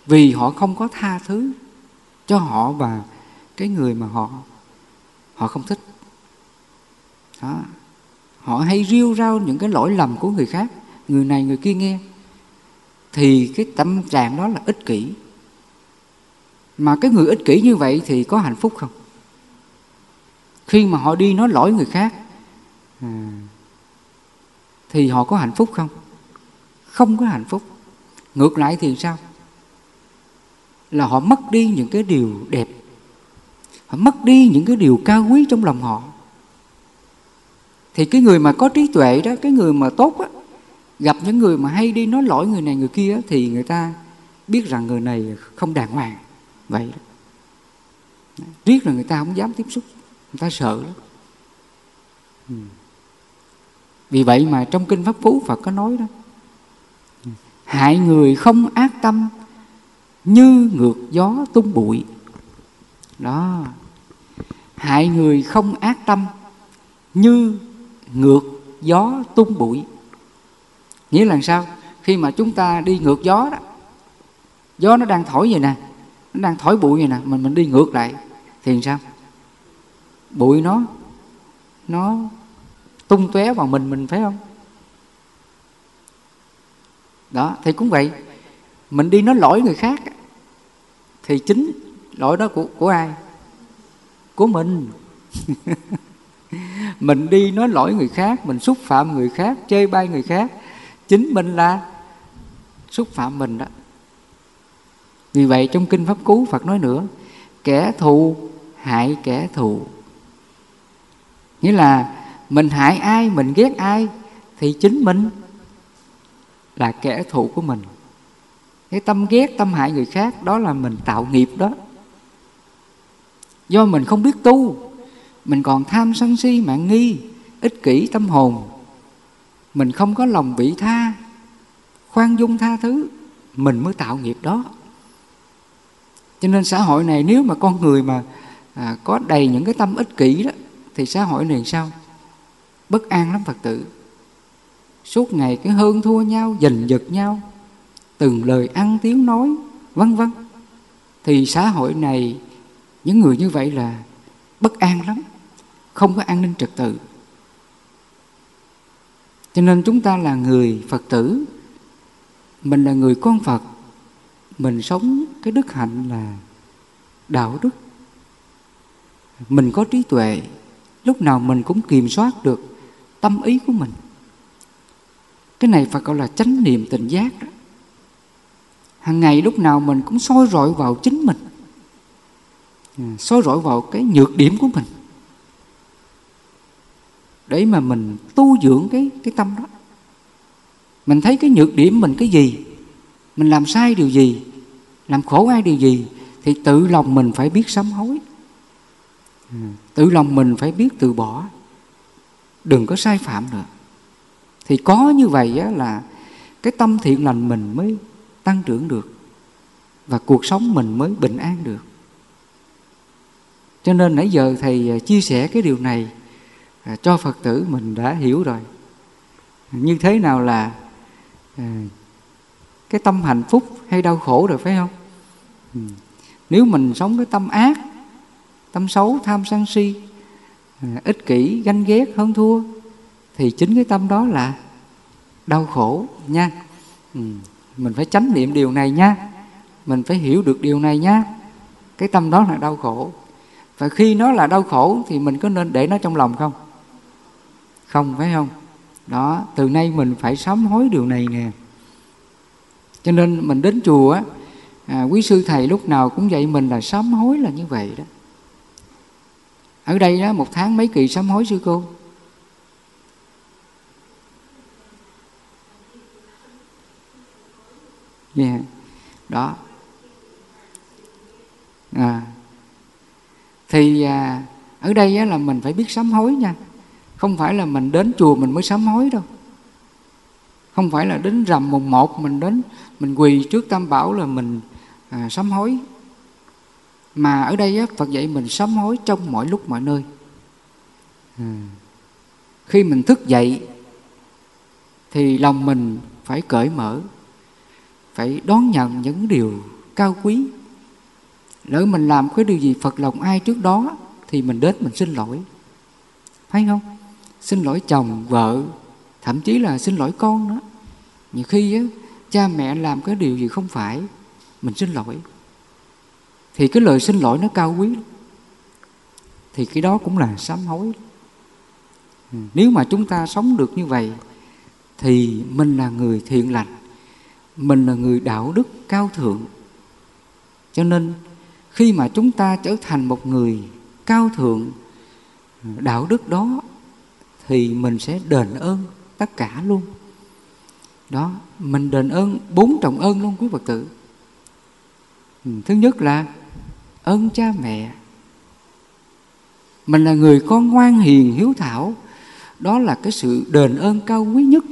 Vì họ không có tha thứ cho họ và cái người mà họ họ không thích. Đó. họ hay riêu rao những cái lỗi lầm của người khác. Người này người kia nghe. Thì cái tâm trạng đó là ích kỷ. Mà cái người ích kỷ như vậy thì có hạnh phúc không? Khi mà họ đi nói lỗi người khác à, thì họ có hạnh phúc không? Không có hạnh phúc. Ngược lại thì sao? Là họ mất đi những cái điều đẹp. Họ mất đi những cái điều cao quý trong lòng họ. Thì cái người mà có trí tuệ đó cái người mà tốt á gặp những người mà hay đi nói lỗi người này người kia á, thì người ta biết rằng người này không đàng hoàng. Vậy đó. Riết là người ta không dám tiếp xúc. Người ta sợ lắm. Ừ vì vậy mà trong kinh pháp phú phật có nói đó, hại người không ác tâm, như ngược gió tung bụi. Đó, hại người không ác tâm, như ngược gió tung bụi. Nghĩa là sao? Khi mà chúng ta đi ngược gió đó, gió nó đang thổi vậy nè, nó đang thổi bụi vậy nè, mình mình đi ngược lại, thì sao? Bụi nó nó tung tóe vào mình mình, phải không? Đó, thì cũng vậy. Mình đi nói lỗi người khác thì chính lỗi đó của của ai? Của mình. Mình đi nói lỗi người khác, mình xúc phạm người khác, chê bai người khác, chính mình là xúc phạm mình đó. Vì vậy trong kinh pháp cú phật nói nữa, kẻ thù hại kẻ thù. Nghĩa là mình hại ai mình ghét ai thì chính mình là kẻ thù của mình. Cái tâm ghét tâm hại người khác đó là mình tạo nghiệp đó. Do mình không biết tu mình còn tham sân si mạng nghi ích kỷ tâm hồn. Mình không có lòng vị tha khoan dung tha thứ mình mới tạo nghiệp đó. Cho nên xã hội này nếu mà con người mà à, có đầy những cái tâm ích kỷ đó thì xã hội này sao? Bất an lắm phật tử. Suốt ngày cái hơn thua nhau, giành giật nhau, từng lời ăn tiếng nói, vân vân. Thì xã hội này, những người như vậy là bất an lắm, không có an ninh trật tự. Cho nên chúng ta là người phật tử, mình là người con phật, mình sống cái đức hạnh là đạo đức. Mình có trí tuệ, lúc nào mình cũng kiểm soát được tâm ý của mình. Cái này phải gọi là chánh niệm tỉnh giác đó. Hàng ngày lúc nào mình cũng soi rọi vào chính mình. À, soi rọi vào cái nhược điểm của mình. Để mà mình tu dưỡng cái cái tâm đó. Mình thấy cái nhược điểm mình cái gì? Mình làm sai điều gì? Làm khổ ai điều gì? Thì tự lòng mình phải biết sám hối. À, tự lòng mình phải biết từ bỏ đừng có sai phạm nữa. Thì có như vậy á, là cái tâm thiện lành mình mới tăng trưởng được và cuộc sống mình mới bình an được. Cho nên nãy giờ thầy à, chia sẻ cái điều này à, cho phật tử mình đã hiểu rồi. Như thế nào là à, cái tâm hạnh phúc hay đau khổ rồi phải không? Ừ. Nếu mình sống cái tâm ác tâm xấu tham sân si ích kỷ ganh ghét hơn thua. Thì chính cái tâm đó là đau khổ nha. Ừ. mình phải chánh niệm điều này nha. Mình phải hiểu được điều này nha. Cái tâm đó là đau khổ. Và khi nó là đau khổ thì mình có nên để nó trong lòng không? Không phải không? Đó từ nay mình phải sám hối điều này nè. Cho nên mình đến chùa á à, quý sư thầy lúc nào cũng dạy mình là sám hối là như vậy đó ở đây đó một tháng mấy kỳ sám hối sư cô yeah. đó à. thì à, ở đây á, là mình phải biết sám hối nha không phải là mình đến chùa mình mới sám hối đâu không phải là đến rằm mùng một mình đến mình quỳ trước tam bảo là mình à, sám hối mà ở đây á, Phật dạy mình sám hối trong mọi lúc mọi nơi. À. khi mình thức dậy thì lòng mình phải cởi mở phải đón nhận những điều cao quý. Lỡ mình làm cái điều gì phật lòng ai trước đó thì mình đến mình xin lỗi. Phải không? Xin lỗi chồng vợ thậm chí là xin lỗi con đó nhiều khi á, cha mẹ làm cái điều gì không phải mình xin lỗi thì cái lời xin lỗi nó cao quý. Thì cái đó cũng là sám hối. Ừ, nếu mà chúng ta sống được như vậy, thì mình là người thiện lành, mình là người đạo đức cao thượng. Cho nên, khi mà chúng ta trở thành một người cao thượng, đạo đức đó, thì mình sẽ đền ơn tất cả luôn. Đó, mình đền ơn bốn trọng ơn luôn quý phật tử. Ừ, thứ nhất là ơn cha mẹ. Mình là người con ngoan hiền hiếu thảo. Đó là cái sự đền ơn cao quý nhất.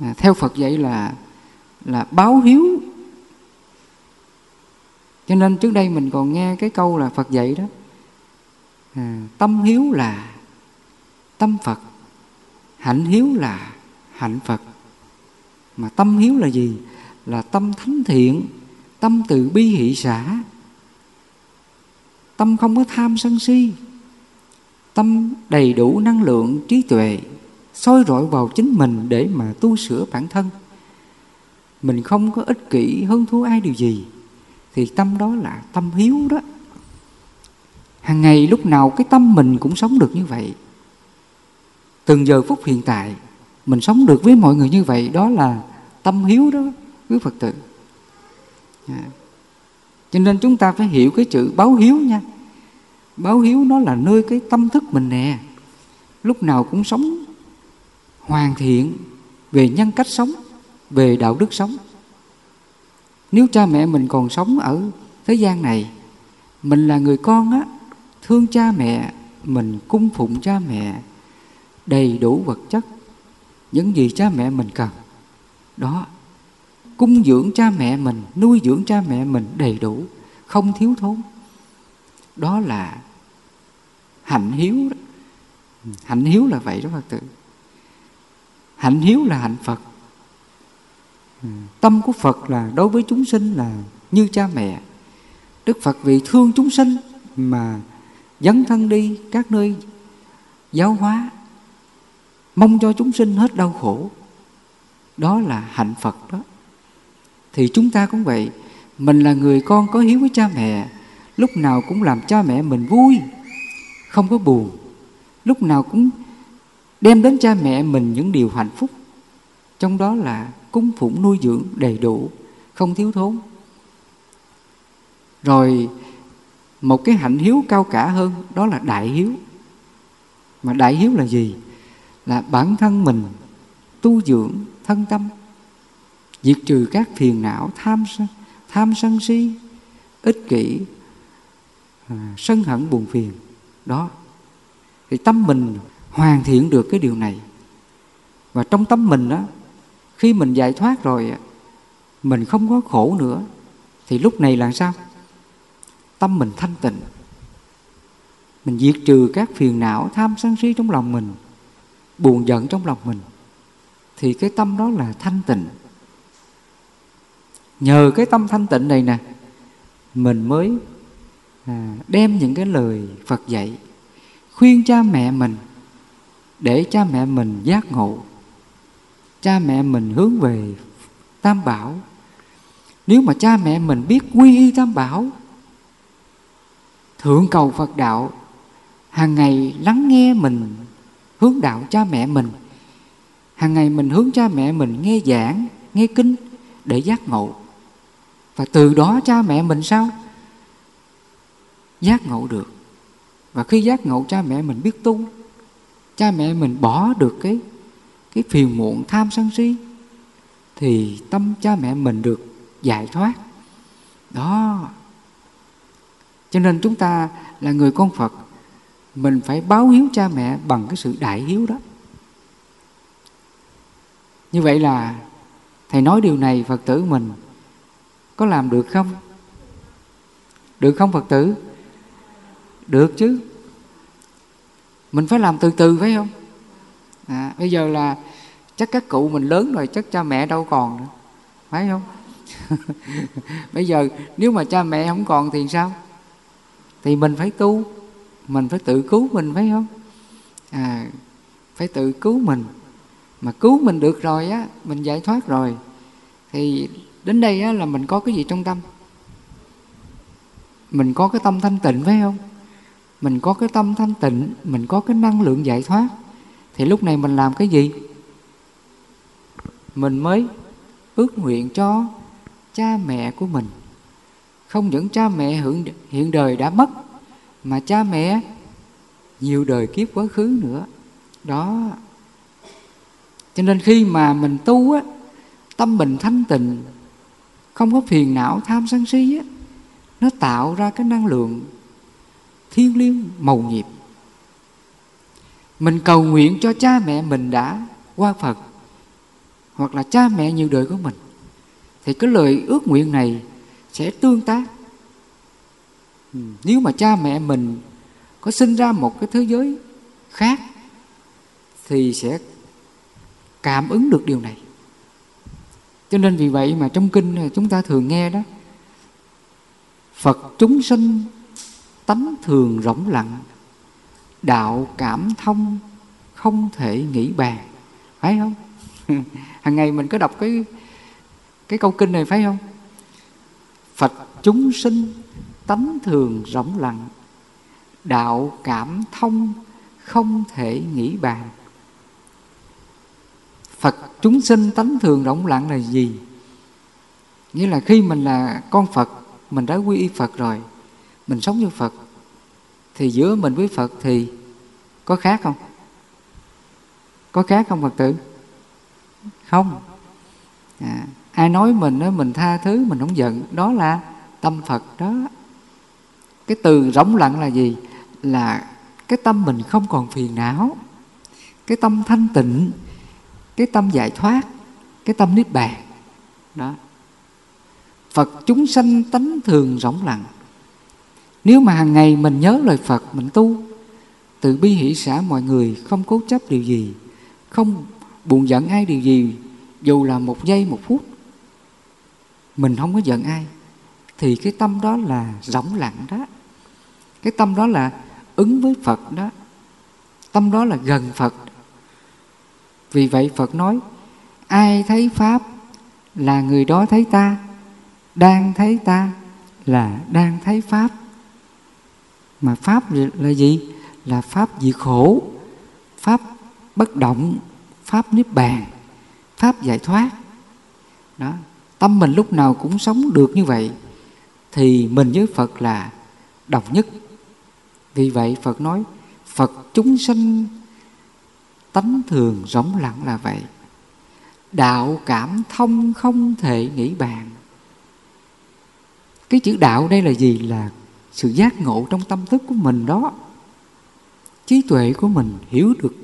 À, theo phật dạy là là báo hiếu. Cho nên trước đây mình còn nghe cái câu là phật dạy đó. À, tâm hiếu là tâm phật hạnh hiếu là hạnh phật. Mà tâm hiếu là gì? Là tâm thánh thiện tâm từ bi hỷ xã tâm không có tham sân si. Tâm đầy đủ năng lượng trí tuệ, soi rọi vào chính mình để mà tu sửa bản thân. Mình không có ích kỷ hơn thua ai điều gì, thì tâm đó là tâm hiếu đó. Hàng ngày lúc nào cái tâm mình cũng sống được như vậy. Từng giờ phút hiện tại, mình sống được với mọi người như vậy, đó là tâm hiếu đó quý phật tử. À. cho nên chúng ta phải hiểu cái chữ báo hiếu nha báo hiếu nó là nơi cái tâm thức mình nè. Lúc nào cũng sống hoàn thiện về nhân cách sống, về đạo đức sống. Nếu cha mẹ mình còn sống ở thế gian này, mình là người con á, thương cha mẹ, mình cung phụng cha mẹ, đầy đủ vật chất, những gì cha mẹ mình cần. Đó, cung dưỡng cha mẹ mình, nuôi dưỡng cha mẹ mình đầy đủ, không thiếu thốn đó là hạnh hiếu đó. hạnh hiếu là vậy đó, phật tử. Hạnh hiếu là hạnh phật. Tâm của phật là đối với chúng sinh là như cha mẹ. Đức phật vì thương chúng sinh mà dấn thân đi các nơi giáo hóa, mong cho chúng sinh hết đau khổ. Đó là hạnh phật đó. Thì chúng ta cũng vậy. Mình là người con có hiếu với cha mẹ lúc nào cũng làm cha mẹ mình vui. Không có buồn. Lúc nào cũng đem đến cha mẹ mình những điều hạnh phúc. Trong đó là cung phụng nuôi dưỡng đầy đủ, không thiếu thốn. Rồi, một cái hạnh hiếu cao cả hơn, đó là đại hiếu. Mà đại hiếu là gì? Là bản thân mình tu dưỡng thân tâm. Diệt trừ các phiền não tham sân tham sân si, ích kỷ à, sân hận buồn phiền. Đó. Thì tâm mình hoàn thiện được cái điều này. Và trong tâm mình đó khi mình giải thoát rồi mình không có khổ nữa thì lúc này là sao? Tâm mình thanh tịnh. Mình diệt trừ các phiền não tham sân si trong lòng mình buồn giận trong lòng mình thì cái tâm đó là thanh tịnh. Nhờ cái tâm thanh tịnh này nè mình mới à, đem những cái lời phật dạy khuyên cha mẹ mình để cha mẹ mình giác ngộ. Cha mẹ mình hướng về tam bảo. Nếu mà cha mẹ mình biết quy y tam bảo thượng cầu phật đạo hàng ngày lắng nghe mình hướng đạo cha mẹ mình hàng ngày mình hướng cha mẹ mình nghe giảng nghe kinh để giác ngộ. Và từ đó cha mẹ mình sao? Giác ngộ được. Và khi giác ngộ, cha mẹ mình biết tu. Cha mẹ mình bỏ được cái cái phiền muộn, tham sân si, thì tâm cha mẹ mình được giải thoát. Đó. Cho nên chúng ta là người con phật, mình phải báo hiếu cha mẹ bằng cái sự đại hiếu đó. Như vậy là thầy nói điều này, phật tử mình có làm được không? Được không, phật tử? Được chứ. Mình phải làm từ từ phải không? À, bây giờ là chắc các cụ mình lớn rồi chắc cha mẹ đâu còn nữa phải không? Bây giờ nếu mà cha mẹ không còn thì sao? Thì mình phải tu mình phải tự cứu mình phải không? À phải tự cứu mình. Mà cứu mình được rồi á mình giải thoát rồi thì đến đây á là mình có cái gì trong tâm? Mình có cái tâm thanh tịnh phải không? Mình có cái tâm thanh tịnh, mình có cái năng lượng giải thoát. Thì lúc này mình làm cái gì? Mình mới ước nguyện cho cha mẹ của mình. Không những cha mẹ hiện đời đã mất, mà cha mẹ nhiều đời kiếp quá khứ nữa. Đó. Cho nên khi mà mình tu á, tâm mình thanh tịnh, không có phiền não tham sân si á, nó tạo ra cái năng lượng thiên liêng màu nhiệm. Mình cầu nguyện cho cha mẹ mình đã qua phật, hoặc là cha mẹ nhiều đời của mình, thì cái lời ước nguyện này sẽ tương tác. Ừ, nếu mà cha mẹ mình có sinh ra một cái thế giới khác thì sẽ cảm ứng được điều này. Cho nên vì vậy mà trong kinh chúng ta thường nghe đó, phật chúng sinh tánh thường rỗng lặng. Đạo cảm thông, không thể nghĩ bàn phải không? Hàng ngày mình có đọc cái cái câu kinh này phải không? Phật chúng sinh tánh thường rỗng lặng. Đạo cảm thông, không thể nghĩ bàn phật chúng sinh tánh thường rỗng lặng là gì? Nghĩa là khi mình là con phật, mình đã quy y phật rồi, mình sống như phật thì giữa mình với phật thì có khác không? Có khác không phật tử? Không. À, ai nói mình đó mình tha thứ mình không giận. Đó là tâm phật đó. Cái từ rỗng lặng là gì? Là cái tâm mình không còn phiền não. Cái tâm thanh tịnh. Cái tâm giải thoát. Cái tâm niết bàn. Đó. Phật chúng sanh tánh thường rỗng lặng nếu mà hàng ngày mình nhớ lời phật, mình tu, tự bi hỷ xã mọi người không cố chấp điều gì, không buồn giận ai điều gì, dù là một giây, một phút, mình không có giận ai, thì cái tâm đó là rỗng lặng đó. Cái tâm đó là ứng với phật đó. Tâm đó là gần phật. Vì vậy phật nói, ai thấy pháp là người đó thấy ta, đang thấy ta là đang thấy pháp mà pháp là gì? Là pháp diệt khổ, pháp bất động, pháp niết bàn, pháp giải thoát. Đó, tâm mình lúc nào cũng sống được như vậy, thì mình với phật là đồng nhất. Vì vậy phật nói, phật chúng sinh tánh thường rỗng lặng là vậy. Đạo cảm thông không thể nghĩ bàn. Cái chữ đạo đây là gì? Là sự giác ngộ trong tâm thức của mình đó. Trí tuệ của mình hiểu được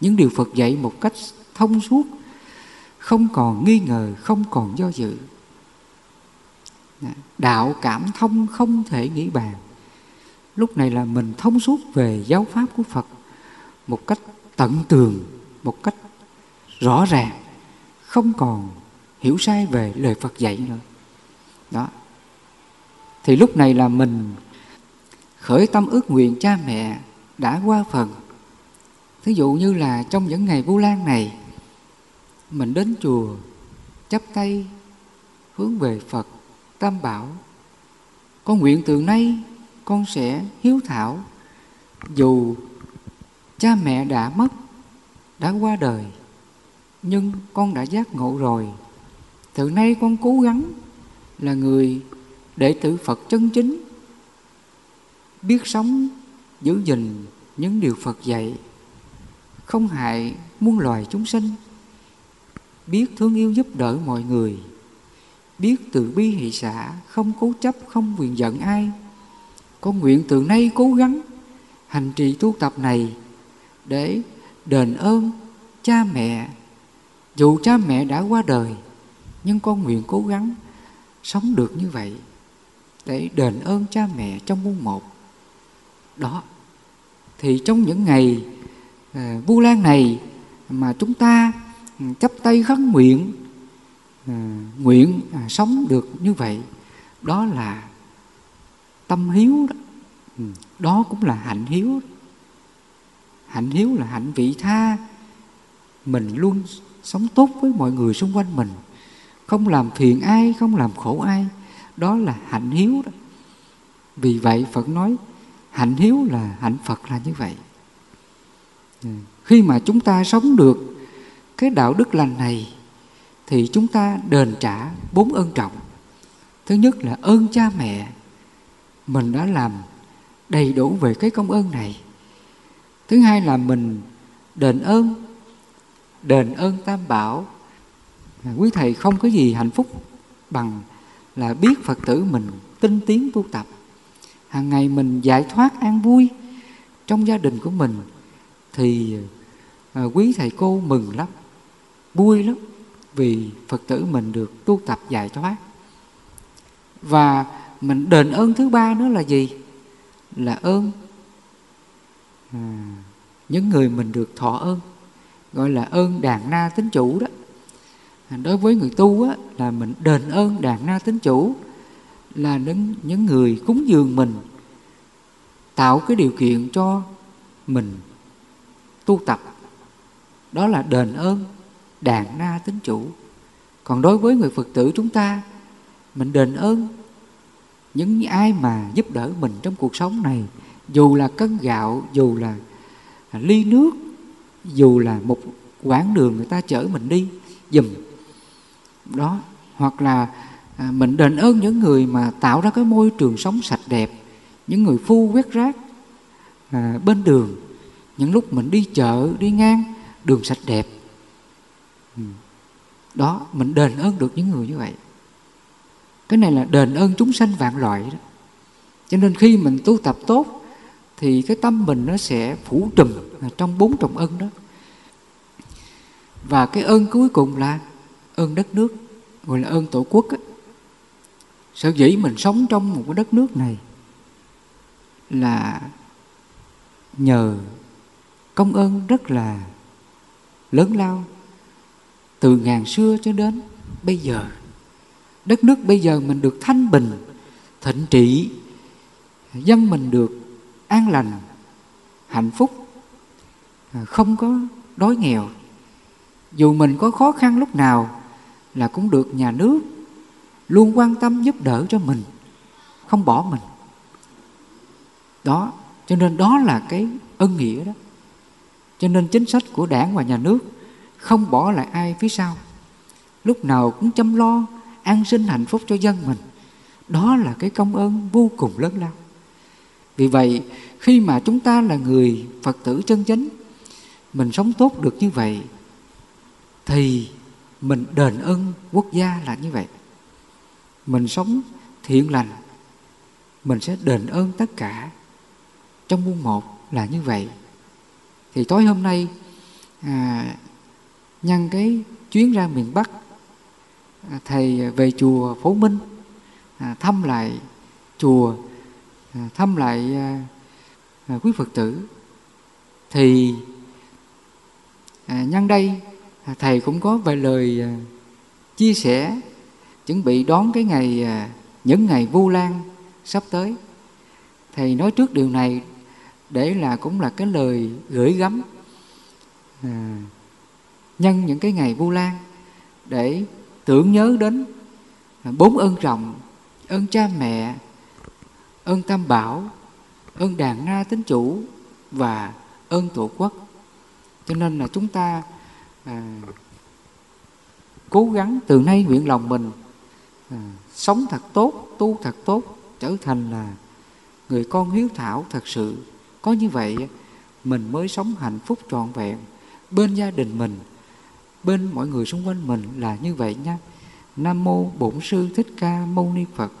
những điều phật dạy một cách thông suốt, không còn nghi ngờ, không còn do dự. Đạo cảm thông không thể nghĩ bàn. Lúc này là mình thông suốt về giáo pháp của phật một cách tận tường, một cách rõ ràng, không còn hiểu sai về lời phật dạy nữa. Đó. Thì lúc này là mình khởi tâm ước nguyện cha mẹ đã qua phần. Thí dụ như là trong những ngày vu lan này, mình đến chùa, chắp tay, hướng về phật, tam bảo. Con nguyện từ nay con sẽ hiếu thảo, dù cha mẹ đã mất, đã qua đời, nhưng con đã giác ngộ rồi. Từ nay con cố gắng là người đệ tử phật chân chính biết sống, giữ gìn những điều phật dạy. Không hại muôn loài chúng sinh. Biết thương yêu giúp đỡ mọi người. Biết từ bi hỷ xã không cố chấp, không quyền giận ai. Con nguyện từ nay cố gắng hành trì tu tập này để đền ơn cha mẹ. Dù cha mẹ đã qua đời, nhưng con nguyện cố gắng sống được như vậy để đền ơn cha mẹ trong muôn một đó. Thì trong những ngày à, vu lan này mà chúng ta ừ, chấp tay khấn nguyện à, nguyện à, sống được như vậy đó là tâm hiếu đó. Ừ, đó cũng là hạnh hiếu hạnh hiếu là hạnh vị tha. Mình luôn sống tốt với mọi người xung quanh mình không làm phiền ai không làm khổ ai. Đó là hạnh hiếu đó. Vì vậy phật nói hạnh hiếu là hạnh phật là như vậy. Ừ. Khi mà chúng ta sống được cái đạo đức lành này, thì chúng ta đền trả bốn ơn trọng. Thứ nhất là ơn cha mẹ. Mình đã làm đầy đủ về cái công ơn này. Thứ hai là mình đền ơn đền ơn tam bảo. À, quý thầy không có gì hạnh phúc bằng là biết phật tử mình tinh tiến tu tập hàng ngày mình giải thoát an vui trong gia đình của mình thì à, quý thầy cô mừng lắm vui lắm vì phật tử mình được tu tập giải thoát. Và mình đền ơn thứ ba nữa là gì? Là ơn à, những người mình được thọ ơn gọi là ơn đàn na tính chủ đó. Đối với người tu á, là mình đền ơn đàn na tính chủ là những, những người cúng dường mình tạo cái điều kiện cho mình tu tập. Đó là đền ơn đàn na tính chủ. Còn đối với người phật tử chúng ta mình đền ơn những ai mà giúp đỡ mình trong cuộc sống này dù là cân gạo dù là ly nước dù là một quãng đường người ta chở mình đi dùm đó hoặc là à, mình đền ơn những người mà tạo ra cái môi trường sống sạch đẹp những người phu quét rác à, bên đường những lúc mình đi chợ đi ngang đường sạch đẹp. Ừ. Đó mình đền ơn được những người như vậy. Cái này là đền ơn chúng sanh vạn loại đó. Cho nên khi mình tu tập tốt thì cái tâm mình nó sẽ phủ trùm à, trong bốn trọng ân đó. Và cái ơn cuối cùng là ơn đất nước gọi là ơn tổ quốc ấy sở dĩ mình sống trong một cái đất nước này là nhờ công ơn rất là lớn lao từ ngàn xưa cho đến bây giờ. Đất nước bây giờ mình được thanh bình, thịnh trị, dân mình được an lành, hạnh phúc à, không có đói nghèo. Dù mình có khó khăn lúc nào là cũng được nhà nước luôn quan tâm giúp đỡ cho mình, không bỏ mình. Đó, cho nên đó là cái ân nghĩa đó. Cho nên chính sách của đảng và nhà nước không bỏ lại ai phía sau. Lúc nào cũng chăm lo, an sinh hạnh phúc cho dân mình. Đó là cái công ơn vô cùng lớn lao. Vì vậy, khi mà chúng ta là người phật tử chân chánh, mình sống tốt được như vậy, thì mình đền ơn quốc gia là như vậy mình sống thiện lành mình sẽ đền ơn tất cả. Trong muôn một là như vậy. Thì tối hôm nay à, nhân cái chuyến ra miền bắc à, thầy về chùa phổ minh à, thăm lại chùa à, thăm lại à, à, quý phật tử. Thì à, nhân đây à, thầy cũng có vài lời à, chia sẻ chuẩn bị đón cái ngày à, những ngày vu lan sắp tới. Thầy nói trước điều này để là cũng là cái lời gửi gắm à, nhân những cái ngày vu lan để tưởng nhớ đến bốn ơn trọng ơn cha mẹ ơn tam bảo ơn đàn na tính chủ và ơn tổ quốc. Cho nên là chúng ta à, cố gắng từ nay nguyện lòng mình à, sống thật tốt tu thật tốt trở thành là người con hiếu thảo thật sự. Có như vậy mình mới sống hạnh phúc trọn vẹn. Bên gia đình mình bên mọi người xung quanh mình là như vậy nha. Nam mô bổn sư thích ca mâu ni phật.